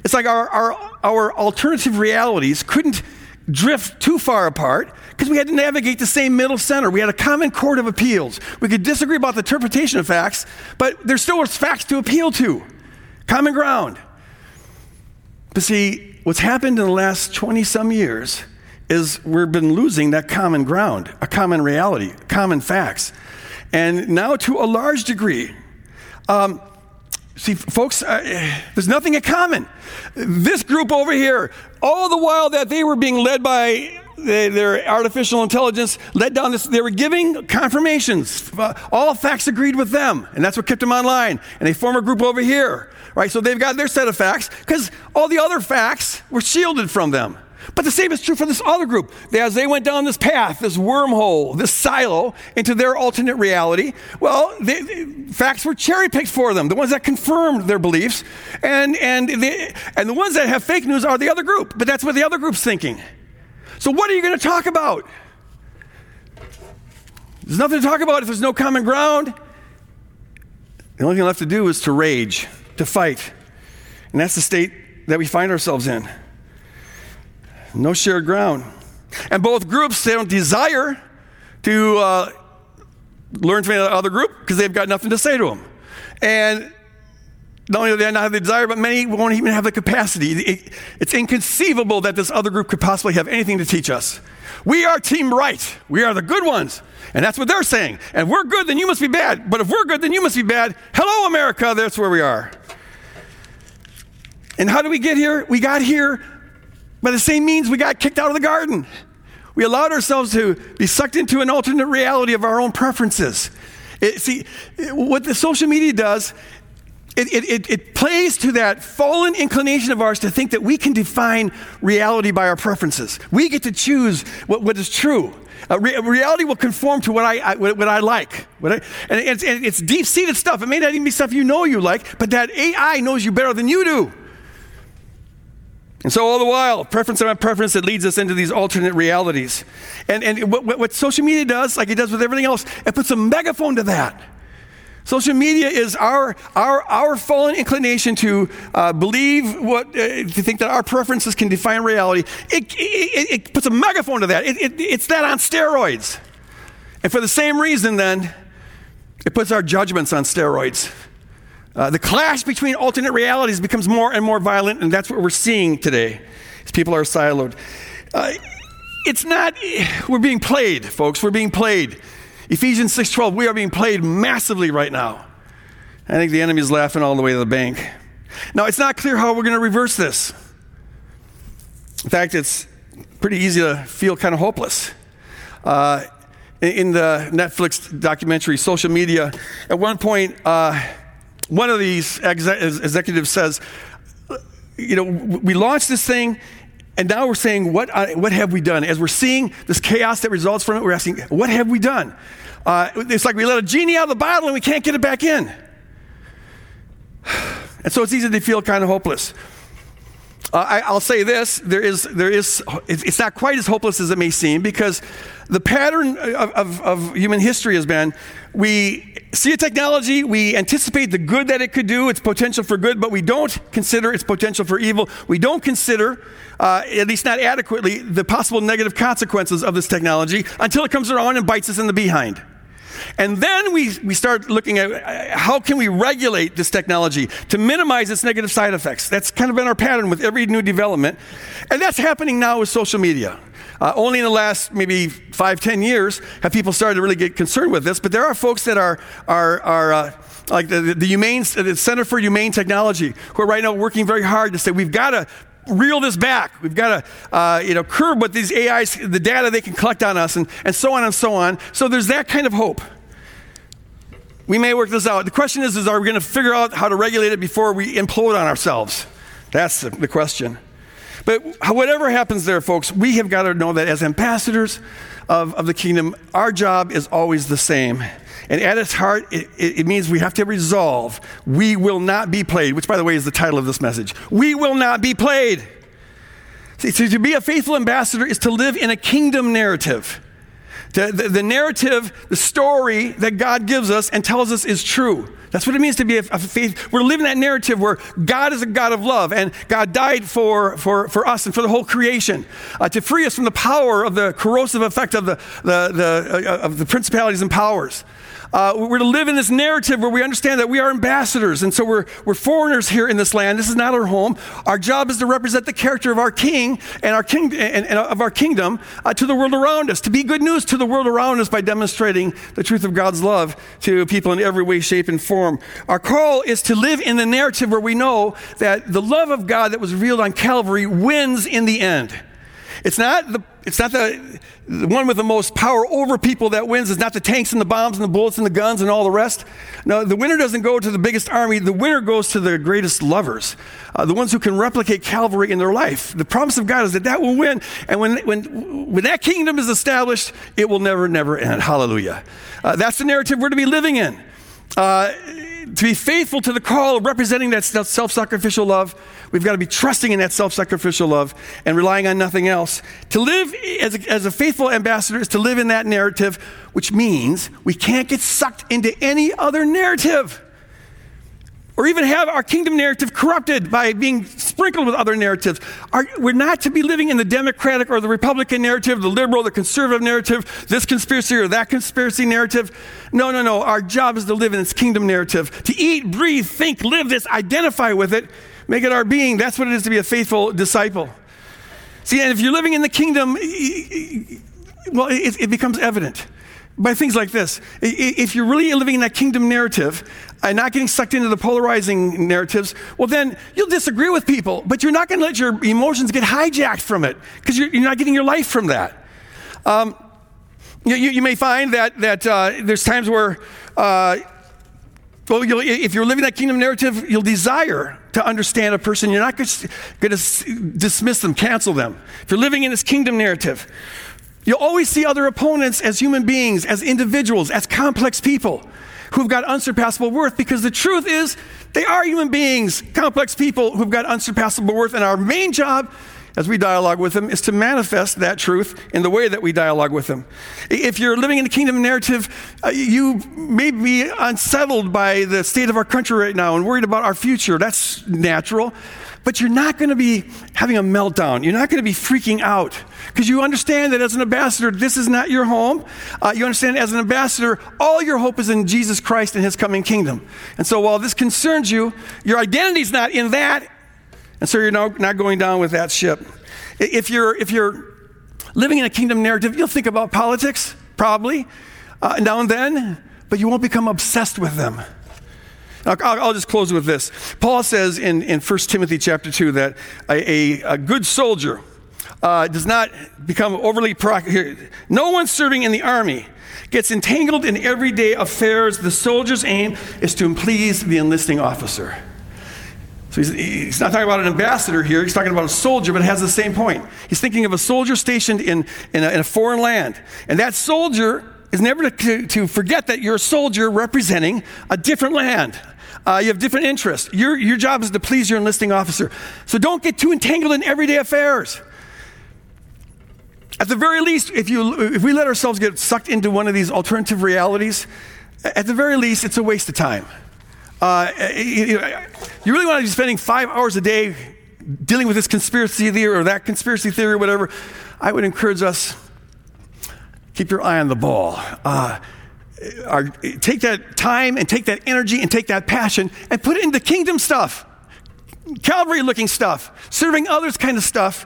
It's like our, our, our alternative realities couldn't drift too far apart because we had to navigate the same middle center. We had a common court of appeals. We could disagree about the interpretation of facts, but there still was facts to appeal to. Common ground. But see, what's happened in the last 20 some years is we've been losing that common ground, a common reality, common facts. And now, to a large degree, um, See, folks, uh, there's nothing in common. This group over here, all the while that they were being led by their artificial intelligence, led down this, they were giving confirmations. All facts agreed with them, and that's what kept them online. And they form a group over here, right? So they've got their set of facts because all the other facts were shielded from them. But the same is true for this other group. As they went down this path, this wormhole, this silo into their alternate reality, well, they, facts were cherry picked for them, the ones that confirmed their beliefs. And, and, they, and the ones that have fake news are the other group. But that's what the other group's thinking. So, what are you going to talk about? There's nothing to talk about if there's no common ground. The only thing left to do is to rage, to fight. And that's the state that we find ourselves in. No shared ground. And both groups, they don't desire to uh, learn from the other group because they've got nothing to say to them. And not only do they not have the desire, but many won't even have the capacity. It, it's inconceivable that this other group could possibly have anything to teach us. We are team right. We are the good ones. And that's what they're saying. And if we're good, then you must be bad. But if we're good, then you must be bad. Hello, America. That's where we are. And how do we get here? We got here by the same means we got kicked out of the garden. We allowed ourselves to be sucked into an alternate reality of our own preferences. It, see, what the social media does, it, it, it, plays to that fallen inclination of ours to think that we can define reality by our preferences. We get to choose what, what is true. Uh, re- reality will conform to what I, I what, what, I like. What I, and it's, it's deep seated stuff. It may not even be stuff you know you like, but that AI knows you better than you do. And so, all the while, preference and preference that leads us into these alternate realities. And, and what, what, social media does, like it does with everything else, it puts a megaphone to that. Social media is our, our, our fallen inclination to uh, believe what, uh, to think that our preferences can define reality. It, it, it puts a megaphone to that. It, it, it's that on steroids. And for the same reason, then, it puts our judgments on steroids. Uh, the clash between alternate realities becomes more and more violent, and that's what we're seeing today as people are siloed. Uh, it's not, we're being played, folks. We're being played. Ephesians 6.12, we are being played massively right now. I think the enemy is laughing all the way to the bank. Now, it's not clear how we're going to reverse this. In fact, it's pretty easy to feel kind of hopeless. Uh, in the Netflix documentary, Social Media, at one point, uh, one of these executives says, you know, we launched this thing, and now we're saying, what, what have we done? As we're seeing this chaos that results from it, we're asking, what have we done? Uh, it's like we let a genie out of the bottle and we can't get it back in. And so it's easy to feel kind of hopeless. Uh, I, will say this: there is, there is, it's not quite as hopeless as it may seem because the pattern of, of, of, human history has been we see a technology, we anticipate the good that it could do, its potential for good, but we don't consider its potential for evil. We don't consider, uh, at least not adequately, the possible negative consequences of this technology until it comes around and bites us in the behind. And then we, we start looking at uh, how can we regulate this technology to minimize its negative side effects. That's kind of been our pattern with every new development. And that's happening now with social media. Uh, only in the last maybe five, ten years have people started to really get concerned with this. But there are folks that are, are, are uh, like the, the, Humane, the Center for Humane Technology, who are right now working very hard to say we've got to reel this back. We've got to, uh, you know, curb what these AIs, the data they can collect on us, and, and so on and so on. So there's that kind of hope. We may work this out. The question is, is are we going to figure out how to regulate it before we implode on ourselves? That's the, the question. But whatever happens there, folks, we have got to know that as ambassadors of, of the kingdom, our job is always the same. And at its heart, it, it, means we have to resolve we will not be played, which, by the way, is the title of this message. We will not be played. See, so to be a faithful ambassador is to live in a kingdom narrative. The, the, the, narrative, the story that God gives us and tells us is true. That's what it means to be a, a, faith. We're living that narrative where God is a God of love and God died for, for, for us and for the whole creation uh, to free us from the power of the corrosive effect of the, the, the, uh, of the principalities and powers. Uh, we're to live in this narrative where we understand that we are ambassadors, and so we're, we're foreigners here in this land. This is not our home. Our job is to represent the character of our king and our king and, and of our kingdom uh, to the world around us, to be good news to the world around us by demonstrating the truth of God's love to people in every way, shape, and form. Our call is to live in the narrative where we know that the love of God that was revealed on Calvary wins in the end. It's not the it's not the, the one with the most power over people that wins. It's not the tanks and the bombs and the bullets and the guns and all the rest. No, the winner doesn't go to the biggest army. The winner goes to the greatest lovers, uh, the ones who can replicate Calvary in their life. The promise of God is that that will win. And when, when, when that kingdom is established, it will never, never end. Hallelujah. Uh, that's the narrative we're to be living in. Uh, to be faithful to the call of representing that self sacrificial love, we've got to be trusting in that self sacrificial love and relying on nothing else. To live as a, as a faithful ambassador is to live in that narrative, which means we can't get sucked into any other narrative or even have our kingdom narrative corrupted by being sprinkled with other narratives. We're not to be living in the Democratic or the Republican narrative, the liberal, the conservative narrative, this conspiracy or that conspiracy narrative. No, no, no. Our job is to live in its kingdom narrative, to eat, breathe, think, live this, identify with it, make it our being. That's what it is to be a faithful disciple. See, and if you're living in the kingdom, well, it, it becomes evident by things like this. If you're really living in that kingdom narrative and not getting sucked into the polarizing narratives, well, then you'll disagree with people, but you're not going to let your emotions get hijacked from it because you're, you're, not getting your life from that. Um, you, you, may find that, that uh, there's times where, uh, well, if you're living that kingdom narrative, you'll desire to understand a person. You're not going to dismiss them, cancel them. If you're living in this kingdom narrative, You'll always see other opponents as human beings, as individuals, as complex people who've got unsurpassable worth because the truth is they are human beings, complex people who've got unsurpassable worth. And our main job as we dialogue with them is to manifest that truth in the way that we dialogue with them. If you're living in the kingdom narrative, uh, you may be unsettled by the state of our country right now and worried about our future. That's natural. But you're not going to be having a meltdown. You're not going to be freaking out because you understand that as an ambassador, this is not your home. Uh, you understand as an ambassador, all your hope is in Jesus Christ and his coming kingdom. And so while this concerns you, your identity is not in that. And so you're not, not going down with that ship. If you're, if you're living in a kingdom narrative, you'll think about politics, probably, uh, now and then, but you won't become obsessed with them. I'll, I'll, just close with this. Paul says in, in 1 Timothy chapter 2 that a, a, a good soldier uh, does not become overly pro- no one serving in the army gets entangled in everyday affairs. The soldier's aim is to please the enlisting officer. So he's, he's, not talking about an ambassador here, he's talking about a soldier, but it has the same point. He's thinking of a soldier stationed in, in, a, in a foreign land. And that soldier is never to, to, forget that you're a soldier representing a different land, uh, you have different interests. Your, your job is to please your enlisting officer. So don't get too entangled in everyday affairs. At the very least, if, you, if we let ourselves get sucked into one of these alternative realities, at the very least, it's a waste of time. Uh, you, you really want to be spending five hours a day dealing with this conspiracy theory or that conspiracy theory or whatever. I would encourage us keep your eye on the ball. Uh, take that time and take that energy and take that passion and put it into kingdom stuff, Calvary looking stuff, serving others kind of stuff.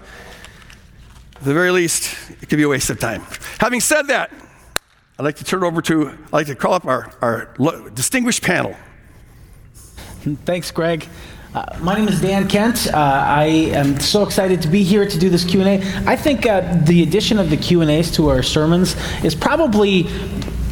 At the very least, it could be a waste of time. Having said that, I'd like to turn over to, I'd like to call up our, our distinguished panel. Thanks, Greg. Uh, my name is Dan Kent. Uh, I am so excited to be here to do this Q&A. I think uh, the addition of the Q&As to our sermons is probably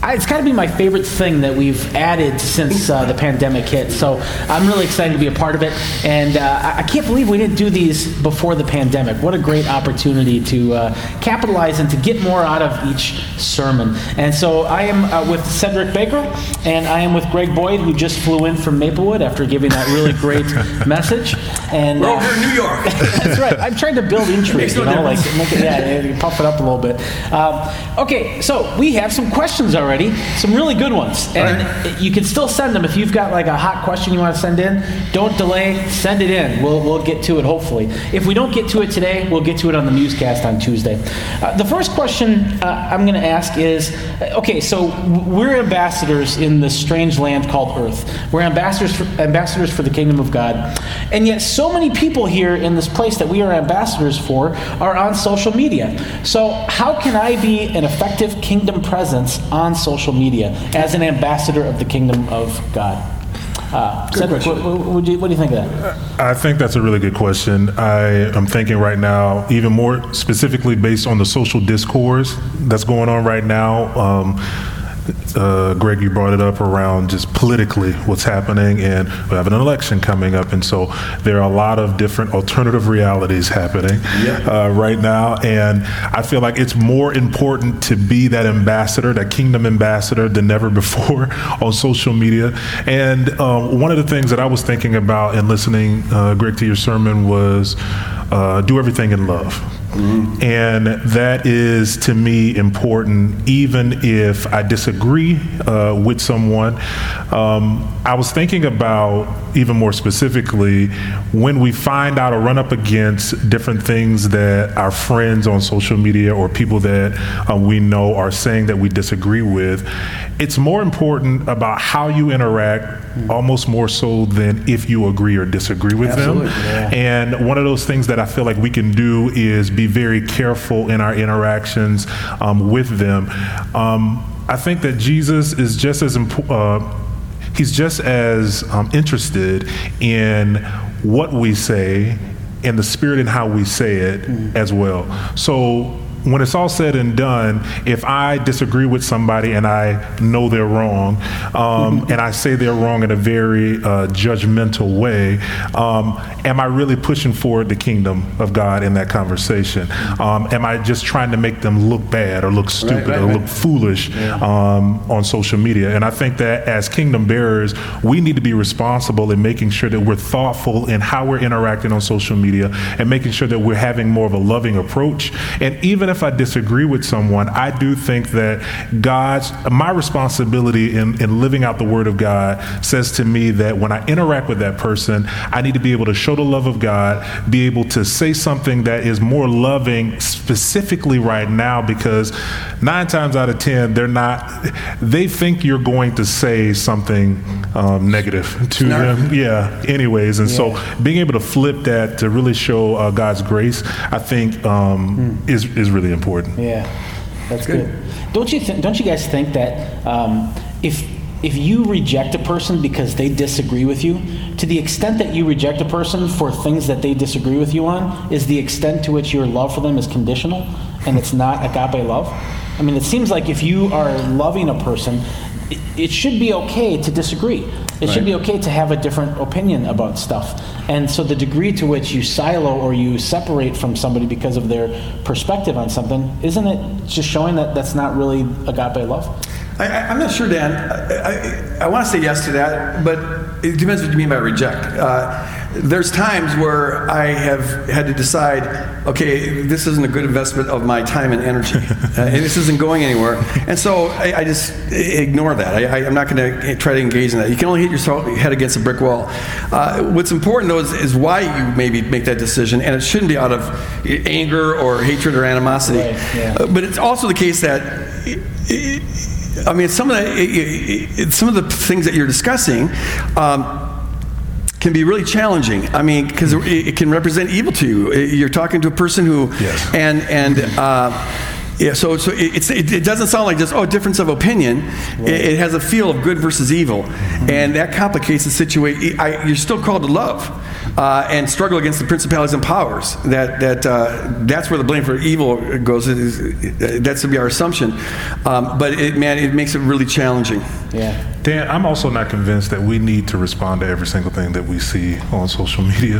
it's got to be my favorite thing that we've added since uh, the pandemic hit. So I'm really excited to be a part of it. And uh, I can't believe we didn't do these before the pandemic. What a great opportunity to uh, capitalize and to get more out of each sermon. And so I am uh, with Cedric Baker, and I am with Greg Boyd, who just flew in from Maplewood after giving that really great [laughs] message. And we're over in New York. [laughs] that's right. I'm trying to build intrigue. you know, like make it, yeah, puff it up a little bit. Um, okay, so we have some questions already already, some really good ones. And right. you can still send them if you've got like a hot question you want to send in. Don't delay, send it in. We'll, we'll get to it hopefully. If we don't get to it today, we'll get to it on the newscast on Tuesday. Uh, the first question uh, I'm going to ask is okay, so we're ambassadors in this strange land called Earth. We're ambassadors for, ambassadors for the kingdom of God. And yet, so many people here in this place that we are ambassadors for are on social media. So, how can I be an effective kingdom presence on social media as an ambassador of the kingdom of God? Uh, Cedric, what, what, do you, what, do you, think of that? I think that's a really good question. I am thinking right now, even more specifically based on the social discourse that's going on right now. Um, uh, Greg, you brought it up around just politically what's happening, and we have an election coming up, and so there are a lot of different alternative realities happening yeah. uh, right now, and I feel like it's more important to be that ambassador, that kingdom ambassador, than ever before [laughs] on social media. And um, one of the things that I was thinking about in listening, uh, Greg, to your sermon was uh, do everything in love. And that is to me important, even if I disagree uh, with someone. Um, I was thinking about, even more specifically, when we find out or run up against different things that our friends on social media or people that uh, we know are saying that we disagree with, it's more important about how you interact, mm-hmm. almost more so than if you agree or disagree with Absolutely, them. Yeah. And one of those things that I feel like we can do is be very careful in our interactions um, with them. Um, I think that Jesus is just as important. Uh, he's just as um, interested in what we say and the spirit in how we say it mm. as well. So when it's all said and done, if I disagree with somebody and I know they're wrong, um, and I say they're wrong in a very uh, judgmental way, um, am I really pushing forward the kingdom of God in that conversation? Um, am I just trying to make them look bad or look stupid right, right, or look foolish yeah. Um, on social media? And I think that as kingdom bearers, we need to be responsible in making sure that we're thoughtful in how we're interacting on social media and making sure that we're having more of a loving approach. And even if if I disagree with someone, I do think that God's, my responsibility in, in living out the Word of God says to me that when I interact with that person, I need to be able to show the love of God, be able to say something that is more loving specifically right now because nine times out of ten, they're not, they think you're going to say something um, negative to them. Yeah, anyways. And yeah. so being able to flip that to really show uh, God's grace, I think um, mm. is, is really really important. Yeah, that's good. good. Don't you th- don't you guys think that um, if if you reject a person because they disagree with you, to the extent that you reject a person for things that they disagree with you on, is the extent to which your love for them is conditional and it's not agape love. I mean, it seems like if you are loving a person, it, it should be okay to disagree. It right. should be okay to have a different opinion about stuff. And so the degree to which you silo or you separate from somebody because of their perspective on something, isn't it just showing that that's not really agape love? I, am not sure, Dan. I, I, I want to say yes to that, but it depends what you mean by reject. Uh, there's times where I have had to decide, okay, this isn't a good investment of my time and energy, [laughs] uh, and this isn't going anywhere. And so I, I just ignore that. I, am not going to try to engage in that. You can only hit your head against a brick wall. Uh, what's important though is, is, why you maybe make that decision, and it shouldn't be out of anger or hatred or animosity. Right, yeah. uh, but it's also the case that. It, it, I mean, some of the some of the things that you're discussing. Um, can be really challenging. I mean, because it, can represent evil to you. You're talking to a person who, Yes. and and uh, yeah. So so it, it's it, it doesn't sound like just oh difference of opinion. It, it has a feel of good versus evil, and that complicates the situation. I, you're still called to love. Uh, and struggle against the principalities and powers. That that uh, that's where the blame for evil goes. Is- That's to be our assumption. Um, but it, man, it makes it really challenging. Yeah. Dan, I'm also not convinced that we need to respond to every single thing that we see on social media.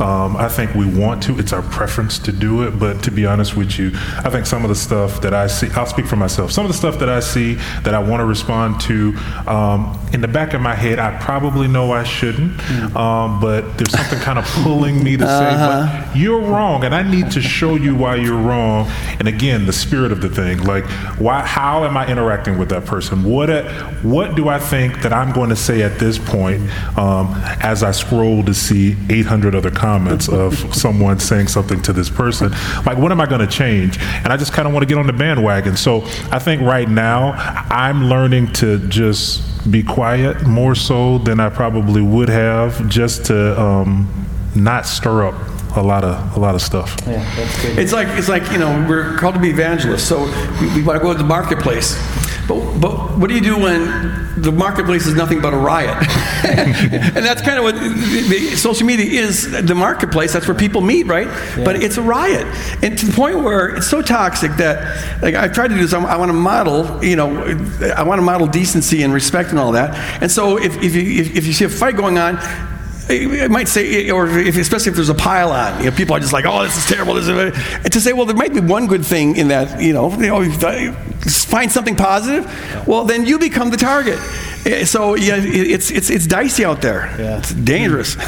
Um, I think we want to, it's our preference to do it, but to be honest with you, I think some of the stuff that I see, I'll speak for myself, some of the stuff that I see that I want to respond to, um, in the back of my head, I probably know I shouldn't, um, but there's something kind of pulling me to say, but you're wrong, and I need to show you why you're wrong. And again, the spirit of the thing, like, why? How am I interacting with that person? What? What do I think that I'm going to say at this point um, as I scroll to see 800 other comments of [laughs] someone saying something to this person? Like, what am I going to change? And I just kind of want to get on the bandwagon. So I think right now I'm learning to just be quiet more so than I probably would have, just to um, not stir up a lot of a lot of stuff. Yeah, that's good. It's like it's like you know we're called to be evangelists, so we, we want to go to the marketplace. But but what do you do when the marketplace is nothing but a riot? [laughs] and that's kind of what the, the social media is. The marketplace. That's where people meet, right? Yeah. But it's a riot, and to the point where it's so toxic that like I've tried to do this. I, I want to model, you know, I want to model decency and respect and all that. And so if if you if, if you see a fight going on. It might say, or if, especially if there's a pile on, you know, people are just like, "Oh, this is terrible." This is to say, "Well, there might be one good thing in that," you know, you know, find something positive. Well, then you become the target. Eh, So yeah, it's it's it's dicey out there. Yeah. It's dangerous. [laughs]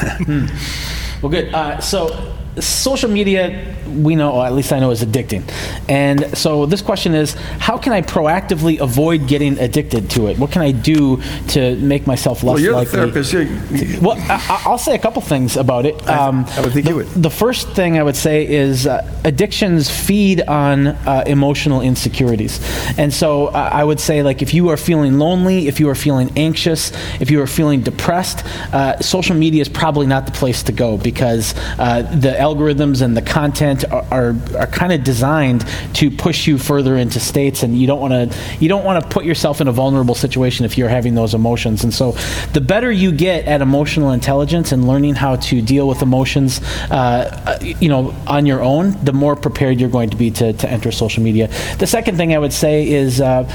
Well, good. Uh, so, social media, we know, or at least I know, is addicting. And so, this question is how can I proactively avoid getting addicted to it? What can I do to make myself less well, you're the likely? therapist. You- Well, I, I'll say a couple things about it. Um, I would think the, you would. The first thing I would say is uh, addictions feed on uh, emotional insecurities, and so uh, I would say like if you are feeling lonely, if you are feeling anxious, if you are feeling depressed, uh, social media is probably not the place to go because uh, the algorithms and the content are are, are kind of designed to push you further into states, and you don't want to you don't want to put yourself in a vulnerable situation if you're having those emotions. And so, the better you get at emotional intelligence and learning how to deal with emotions, uh, you know, on your own, the more prepared you're going to be to, to enter social media. The second thing I would say is uh,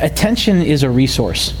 attention is a resource,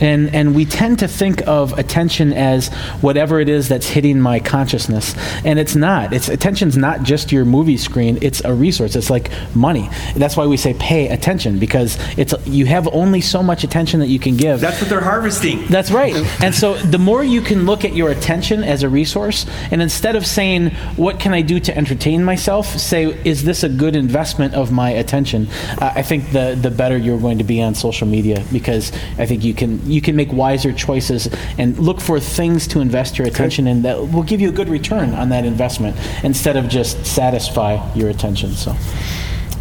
and and we tend to think of attention as whatever it is that's hitting my consciousness, and it's not. It's attention's not just your movie screen. It's a resource. It's like money. That's why we say pay attention because it's you have only so much attention that you can give. That's what they're harvesting. That's right. And so the more you can look at your attention as a resource, and instead of saying, What can I do to entertain myself? say, Is this a good investment of my attention? Uh, I think the, the better you're going to be on social media because I think you can, you can make wiser choices and look for things to invest your attention in that will give you a good return on that investment instead of just satisfy your attention. So,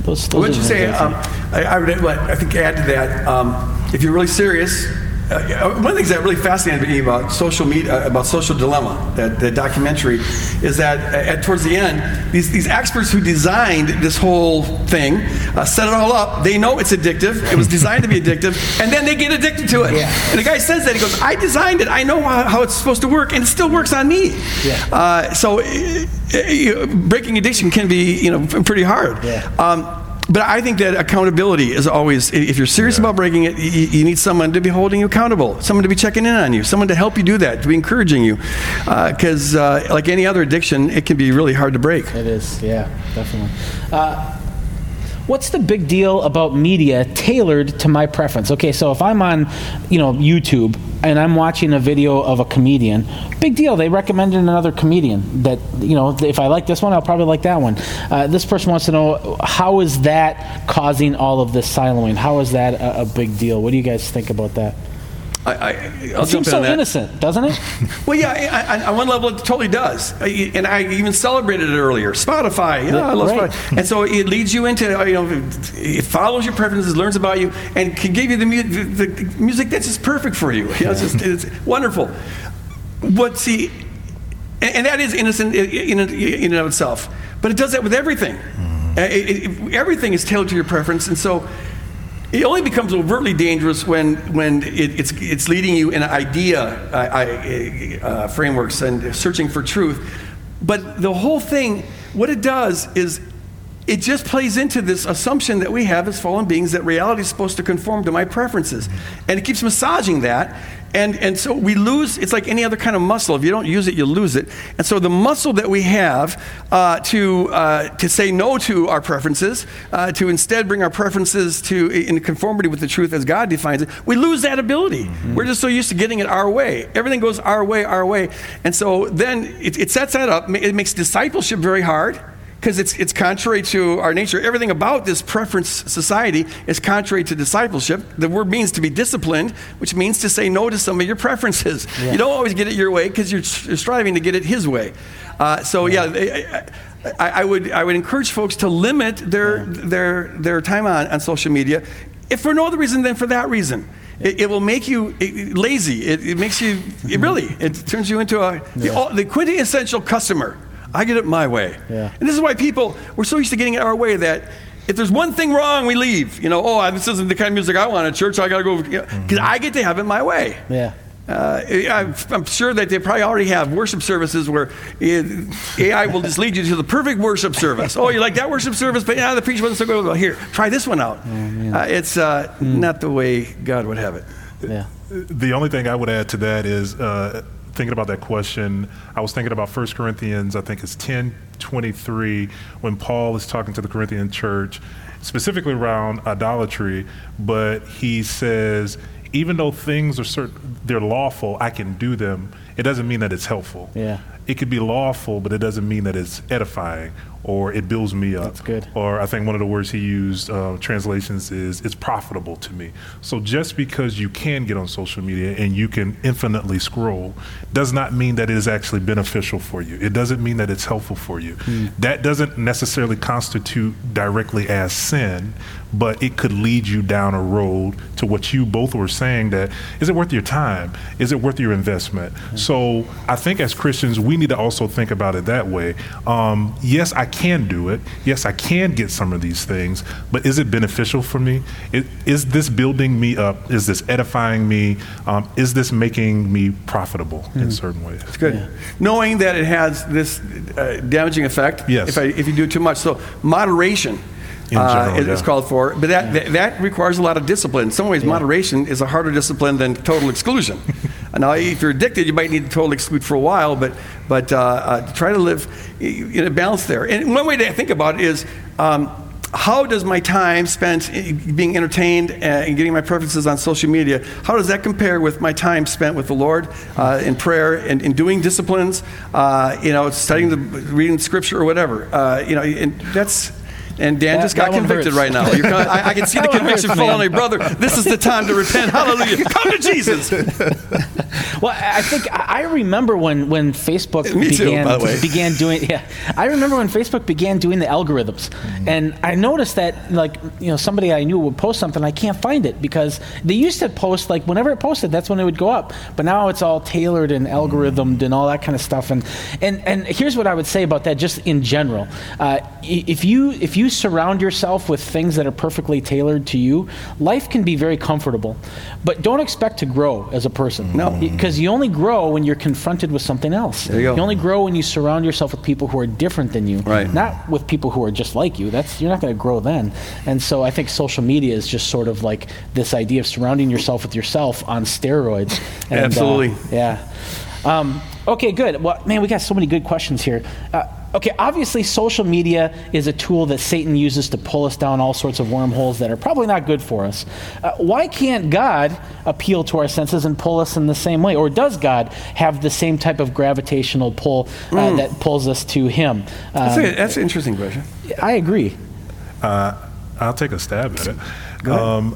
those, those What would you say? I Um, I, I would. I think add to that. Um, if you're really serious, uh, one of the things that really fascinated me about social media, uh, about social dilemma, that the documentary, is that at, towards the end, these these experts who designed this whole thing uh, set it all up. They know it's addictive. It was designed to be addictive, [laughs] and then they get addicted to it. And the guy says that he goes, "I designed it. I know how, how it's supposed to work, and it still works on me." Yeah. Uh, so, uh, uh, breaking addiction can be, you know, pretty hard. Yeah. Um, but I think that accountability is always, if you're serious about breaking it, you, you need someone to be holding you accountable, someone to be checking in on you, someone to help you do that, to be encouraging you. Because, uh, like any other addiction, it can be really hard to break. It is, yeah, definitely. Uh, what's the big deal about media tailored to my preference? Okay, so if I'm on, you know, YouTube and I'm watching a video of a comedian, big deal. They recommended another comedian that, you know, if I like this one, I'll probably like that one. Uh, this person wants to know how is that causing all of this siloing? How is that a, a big deal? What do you guys think about that? I, I, I'll It jump seems so innocent, doesn't it? [laughs] Well, yeah, I, I, on one level, it totally does. I- And I even celebrated it earlier. Spotify, yeah, I love right. Spotify. And so it leads you into, uh, you know, it follows your preferences, learns about you, and can give you the, mu- the, the music that's just perfect for you. You know, it's just it's wonderful. But see, and, and that is innocent in, in, in and of itself. But it does that with everything. Uh, it- it- everything is tailored to your preference, and so it only becomes overtly dangerous when when it, it's it's leading you in idea uh, uh, frameworks and searching for truth. But the whole thing, what it does is. It just plays into this assumption that we have as fallen beings that reality is supposed to conform to my preferences. And it keeps massaging that. And, and so we lose, it's like any other kind of muscle. If you don't use it, you lose it. And so the muscle that we have uh, to, uh, to say no to our preferences, uh, to instead bring our preferences to in conformity with the truth as God defines it, we lose that ability. We're just so used to getting it our way. Everything goes our way, our way. And so then it, it sets that up. It makes discipleship very hard because it's, it's contrary to our nature. Everything about this preference society is contrary to discipleship. The word means to be disciplined, which means to say no to some of your preferences. You don't always get it your way because you're, you're striving to get it His way. Uh, so yeah, I, I, I would I would encourage folks to limit their their their time on, on social media, if for no other reason than for that reason. It, it will make you lazy. It, it makes you it really it turns you into a the, the quintessential customer. I get it my way. Yeah. And this is why people, we're so used to getting it our way that if there's one thing wrong, we leave. You know, oh, this isn't the kind of music I want at church. I got to go, because I get to have it my way. Yeah. Uh, I'm, I'm sure that they probably already have worship services where it, AI will just lead you to the perfect worship service. Oh, you like that worship service, but yeah, the preacher wasn't so good. Well, here, try this one out. uh, it's uh, not the way God would have it. Yeah. The only thing I would add to that is uh, thinking about that question. I was thinking about 1 Corinthians, I think it's 10 23, when Paul is talking to the Corinthian church, specifically around idolatry, but he says, even though things are certain, they're lawful, I can do them. It doesn't mean that it's helpful. Yeah. It could be lawful, but it doesn't mean that it's edifying or it builds me up. That's good. Or I think one of the words he used, uh, translations, is it's profitable to me. So just because you can get on social media and you can infinitely scroll does not mean that it is actually beneficial for you. It doesn't mean that it's helpful for you. That doesn't necessarily constitute directly as sin, but it could lead you down a road to what you both were saying that is it worth your time? Is it worth your investment? So I think as Christians, we need to also think about it that way. Um, yes, I can do it. Yes, I can get some of these things, but is it beneficial for me? Is, is this building me up? Is this edifying me? Um, is this making me profitable in certain ways? Good. Knowing that it has this uh, damaging effect Yes. if, I, if you do too much. So, moderation. Uh, is, is called for, but that, that that requires a lot of discipline. In some ways, moderation is a harder discipline than total exclusion. [laughs] now, if you're addicted, you might need to totally exclude for a while, but but uh, uh, try to live in a balance there. And one way to think about it is. Um, how does my time spent being entertained and getting my preferences on social media, how does that compare with my time spent with the Lord uh, in prayer and in doing disciplines, uh, you know, studying the, reading scripture or whatever? Uh, you know, and that's, and Dan That- just got convicted hurts. right now. You're gonna, I, I can see the [laughs] conviction hurts, fall on me, brother. This is the time to repent. [laughs] Hallelujah. Come to Jesus. [laughs] Well, I think I remember when when Facebook Me too, began way. began doing yeah. I remember when Facebook began doing the algorithms, Mm-hmm. and I noticed that like you know somebody I knew would post something I can't find it because they used to post like whenever it posted that's when it would go up, but now it's all tailored and algorithmed and all that kind of stuff. And and and here's what I would say about that just in general. Uh, if you if you surround yourself with things that are perfectly tailored to you, life can be very comfortable, but don't expect to grow as a person. No. because you only grow when you're confronted with something else. There you go. only grow when you surround yourself with people who are different than you, Right. not with people who are just like you. That's you're not going to grow then. And so I think social media is just sort of like this idea of surrounding yourself with yourself on steroids. [laughs] And, uh, Absolutely. yeah. Um, okay, good. Well, man, we got so many good questions here. Uh, okay, obviously, social media is a tool that Satan uses to pull us down all sorts of wormholes that are probably not good for us. Uh, why can't God appeal to our senses and pull us in the same way? Or does God have the same type of gravitational pull uh, that pulls us to Him? That's, Um, a, that's an interesting question. I agree. Uh, I'll take a stab at it. Um,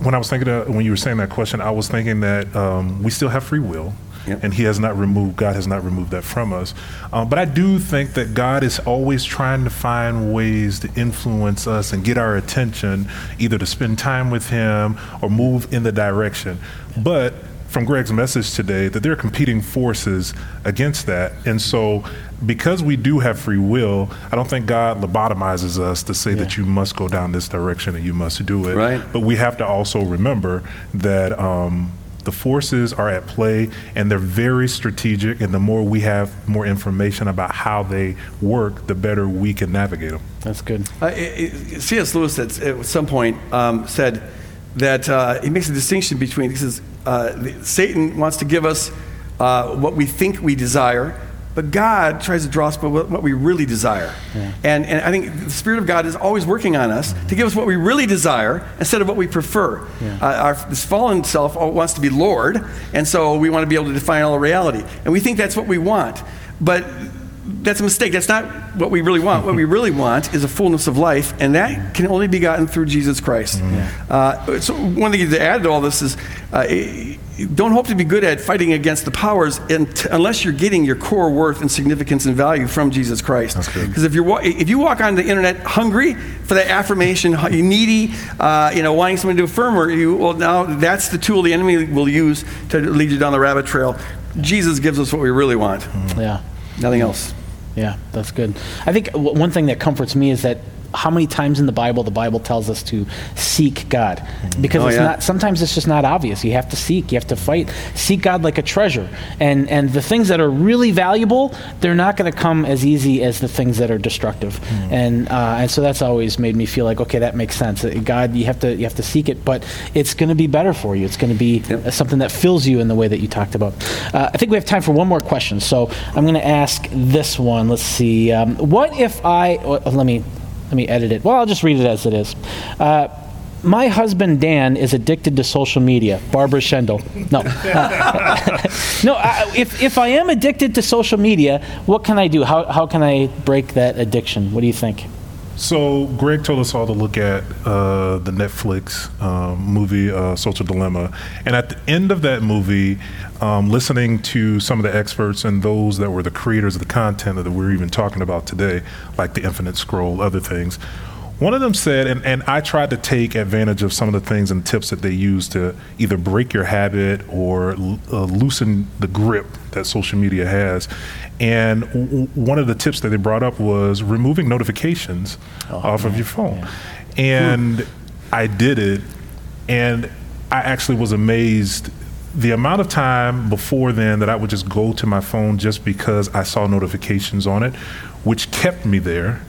when I was thinking of, when you were saying that question, I was thinking that um, we still have free will. Yep. And he has not removed, God has not removed that from us. Um, but I do think that God is always trying to find ways to influence us and get our attention, either to spend time with him or move in the direction. But from Greg's message today, that there are competing forces against that. And so, because we do have free will, I don't think God lobotomizes us to say that you must go down this direction and you must do it. Right. But we have to also remember that um, the forces are at play and they're very strategic. And the more we have more information about how they work, the better we can navigate them. That's good. Uh, it- it- C.S. Lewis at, at some point um, said that uh, he makes a distinction between, he says, uh, the- Satan wants to give us uh, what we think we desire, but God tries to draw us by what, we really desire. And, and I think the Spirit of God is always working on us to give us what we really desire instead of what we prefer. Uh, our, this fallen self wants to be Lord, and so we want to be able to define all reality. And we think that's what we want. But that's a mistake. That's not what we really want. What we really want is a fullness of life, and that can only be gotten through Jesus Christ. Uh, so, one thing to add to all this is uh, don't hope to be good at fighting against the powers unt- unless you're getting your core worth and significance and value from Jesus Christ. Because if, you're wa- if you walk on the internet hungry for that affirmation, needy, uh, you know, wanting someone to affirm you, well, now that's the tool the enemy will use to lead you down the rabbit trail. Jesus gives us what we really want, Yeah. nothing else. Yeah, that's good. I think w- one thing that comforts me is that how many times in the Bible the Bible tells us to seek God because Oh, it's yeah. not sometimes it's just not obvious. You have to seek, you have to fight. Seek God like a treasure. And and the things that are really valuable, they're not going to come as easy as the things that are destructive. And uh, and so that's always made me feel like okay, that makes sense. Uh, God, you have to you have to seek it, but it's going to be better for you. It's going to be Yep. uh, something that fills you in the way that you talked about. Uh, I think we have time for one more question, so I'm going to ask this one. Let's see. Um, what if I well, let me let me edit it. Well, I'll just read it as it is. Uh, my husband Dan is addicted to social media. Barbara Schendel. No, Uh, [laughs] no. I, if if I am addicted to social media, what can I do? How how can I break that addiction? What do you think? So Greg told us all to look at uh, the Netflix um, movie uh, Social Dilemma, and at the end of that movie, um, listening to some of the experts and those that were the creators of the content that we're even talking about today, like the Infinite Scroll, other things. One of them said, and, and I tried to take advantage of some of the things and tips that they use to either break your habit or uh, loosen the grip that social media has. And w- one of the tips that they brought up was removing notifications off of your phone. And I did it, and I actually was amazed the amount of time before then that I would just go to my phone just because I saw notifications on it, which kept me there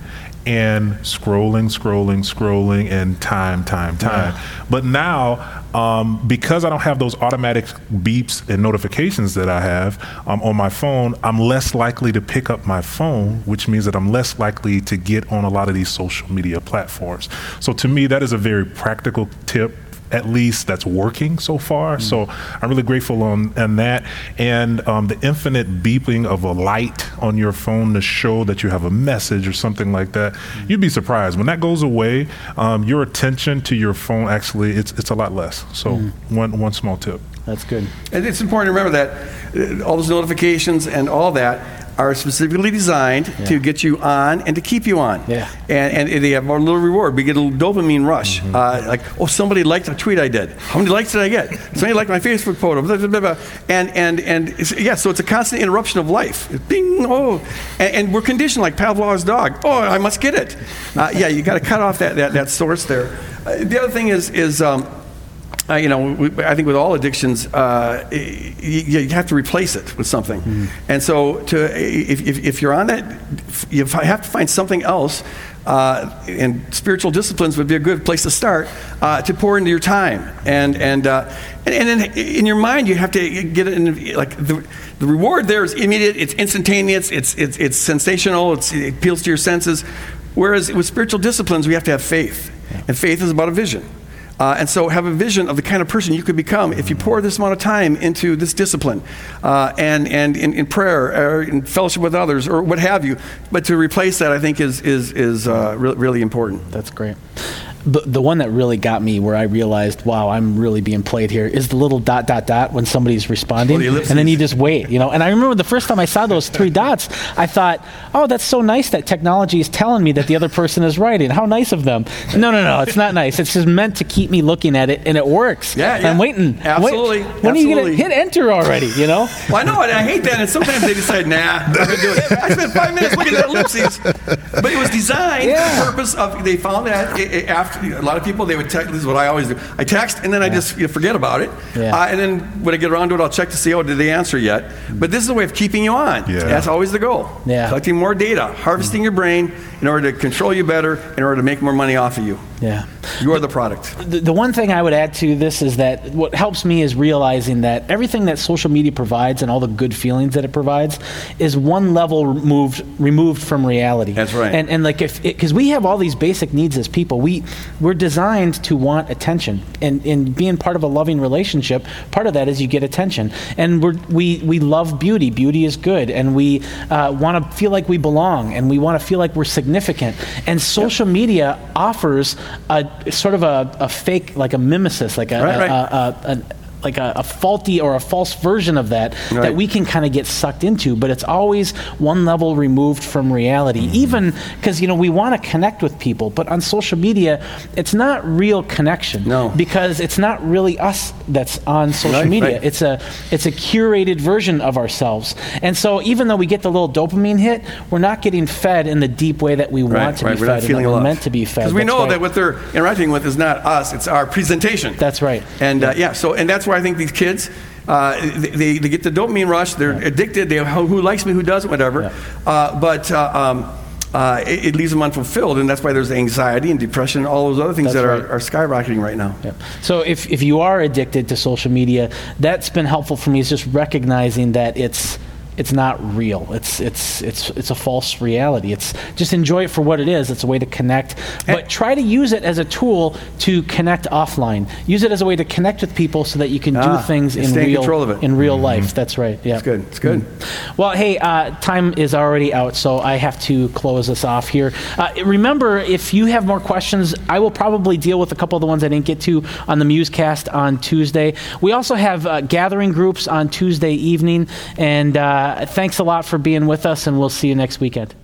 and scrolling, scrolling, scrolling, and time, time, time. But now, um, because I don't have those automatic beeps and notifications that I have um, on my phone, I'm less likely to pick up my phone, which means that I'm less likely to get on a lot of these social media platforms. So to me, that is a very practical tip at least that's working so far. So I'm really grateful on, on that. And um, the infinite beeping of a light on your phone to show that you have a message or something like that, you'd be surprised. When that goes away, um, your attention to your phone actually, it's, it's a lot less. So one, one small tip. That's good. And it's important to remember that uh, all those notifications and all that are specifically designed to get you on and to keep you on. Yeah. And, and they have a little reward. We get a little dopamine rush. Uh, like, oh, somebody liked a tweet I did. How many likes did I get? Somebody liked my Facebook photo. Blah, blah, blah, blah. And, and, and yeah, so it's a constant interruption of life. Bing, oh. And, and we're conditioned like Pavlov's dog. Oh, I must get it. Uh, yeah, you got to cut off that, that, that source there. Uh, the other thing is, is um, uh, you know, we, I think with all addictions, uh, you, you have to replace it with something. And so, to if, if, if you're on that, you have to find something else. Uh, and spiritual disciplines would be a good place to start uh, to pour into your time. And and, uh, and and then in your mind, you have to get it in like the, the reward there is immediate. It's instantaneous. It's it's it's sensational. It's, it appeals to your senses. Whereas with spiritual disciplines, we have to have faith, and faith is about a vision. Uh, and so have a vision of the kind of person you could become if you pour this amount of time into this discipline uh, and, and in, in prayer or in fellowship with others or what have you. But to replace that, I think, is, is, is uh, re- really important. That's great. The, the one that really got me where I realized, wow, I'm really being played here is the little dot, dot, dot when somebody's responding. The and then you just wait, you know. And I remember the first time I saw those three dots, I thought, oh, that's so nice that technology is telling me that the other person is writing. How nice of them. No, no, no, it's not nice. It's just meant to keep me looking at it, and it works. Yeah, I'm yeah. waiting. Wait- Absolutely, when are you going to absolutely. hit enter already, you know? Well, I know, and I hate that. And sometimes they decide, nah, I'm gonna do it. I spent five minutes looking at ellipses, but it was designed Yeah. for the purpose of. They found that after a lot of people, they would text. This is what I always do. I text, and then I just you know, forget about it. Yeah. Uh, and then when I get around to it, I'll check to see, oh, did they answer yet? But this is a way of keeping you on. Yeah. That's always the goal. Yeah. Collecting more data, harvesting your brain in order to control you better, in order to make more money off of you. Yeah. You are the product. the, the one thing I would add to this is that what helps me is realizing that everything that social media provides and all the good feelings that it provides is one level removed removed from reality. That's right. And and like if because we have all these basic needs as people, we we're designed to want attention, and and being part of a loving relationship, part of that is you get attention, and we're we we love beauty. Beauty is good, and we uh, want to feel like we belong, and we want to feel like we're significant. And social media offers a sort of a, a fake, like a mimesis, like a, Right, right. a, a, a, a like a, a faulty or a false version of that that we can kind of get sucked into but it's always one level removed from reality Mm-hmm. even because you know we want to connect with people but on social media it's not real connection No. because it's not really us that's on social Right, media right. it's a it's a curated version of ourselves and so even though we get the little dopamine hit we're not getting fed in the deep way that we want to right. be We're fed not feeling we're meant to be fed Because we know right. that what they're interacting with is not us; it's our presentation. That's right. And uh, yeah, so and that's why I think these kids, uh, they, they, get the dopamine rush. They're addicted. They who, who likes me, who doesn't, whatever. Uh, but uh, um, uh, it, it leaves them unfulfilled, and that's why there's anxiety and depression and all those other things That's that right. are, are skyrocketing right now. So if, if you are addicted to social media, that's been helpful for me is just recognizing that it's it's not real. It's it's it's it's a false reality. It's just enjoy it for what it is. It's a way to connect, but try to use it as a tool to connect offline. Use it as a way to connect with people so that you can Ah, do things in stay in real control of it. in real life. That's right. Yeah. It's good. It's good. Well, hey, uh, time is already out, so I have to close us off here. Uh, remember, if you have more questions, I will probably deal with a couple of the ones I didn't get to on the Musecast on Tuesday. We also have uh, gathering groups on Tuesday evening, and uh, thanks a lot for being with us, and we'll see you next weekend.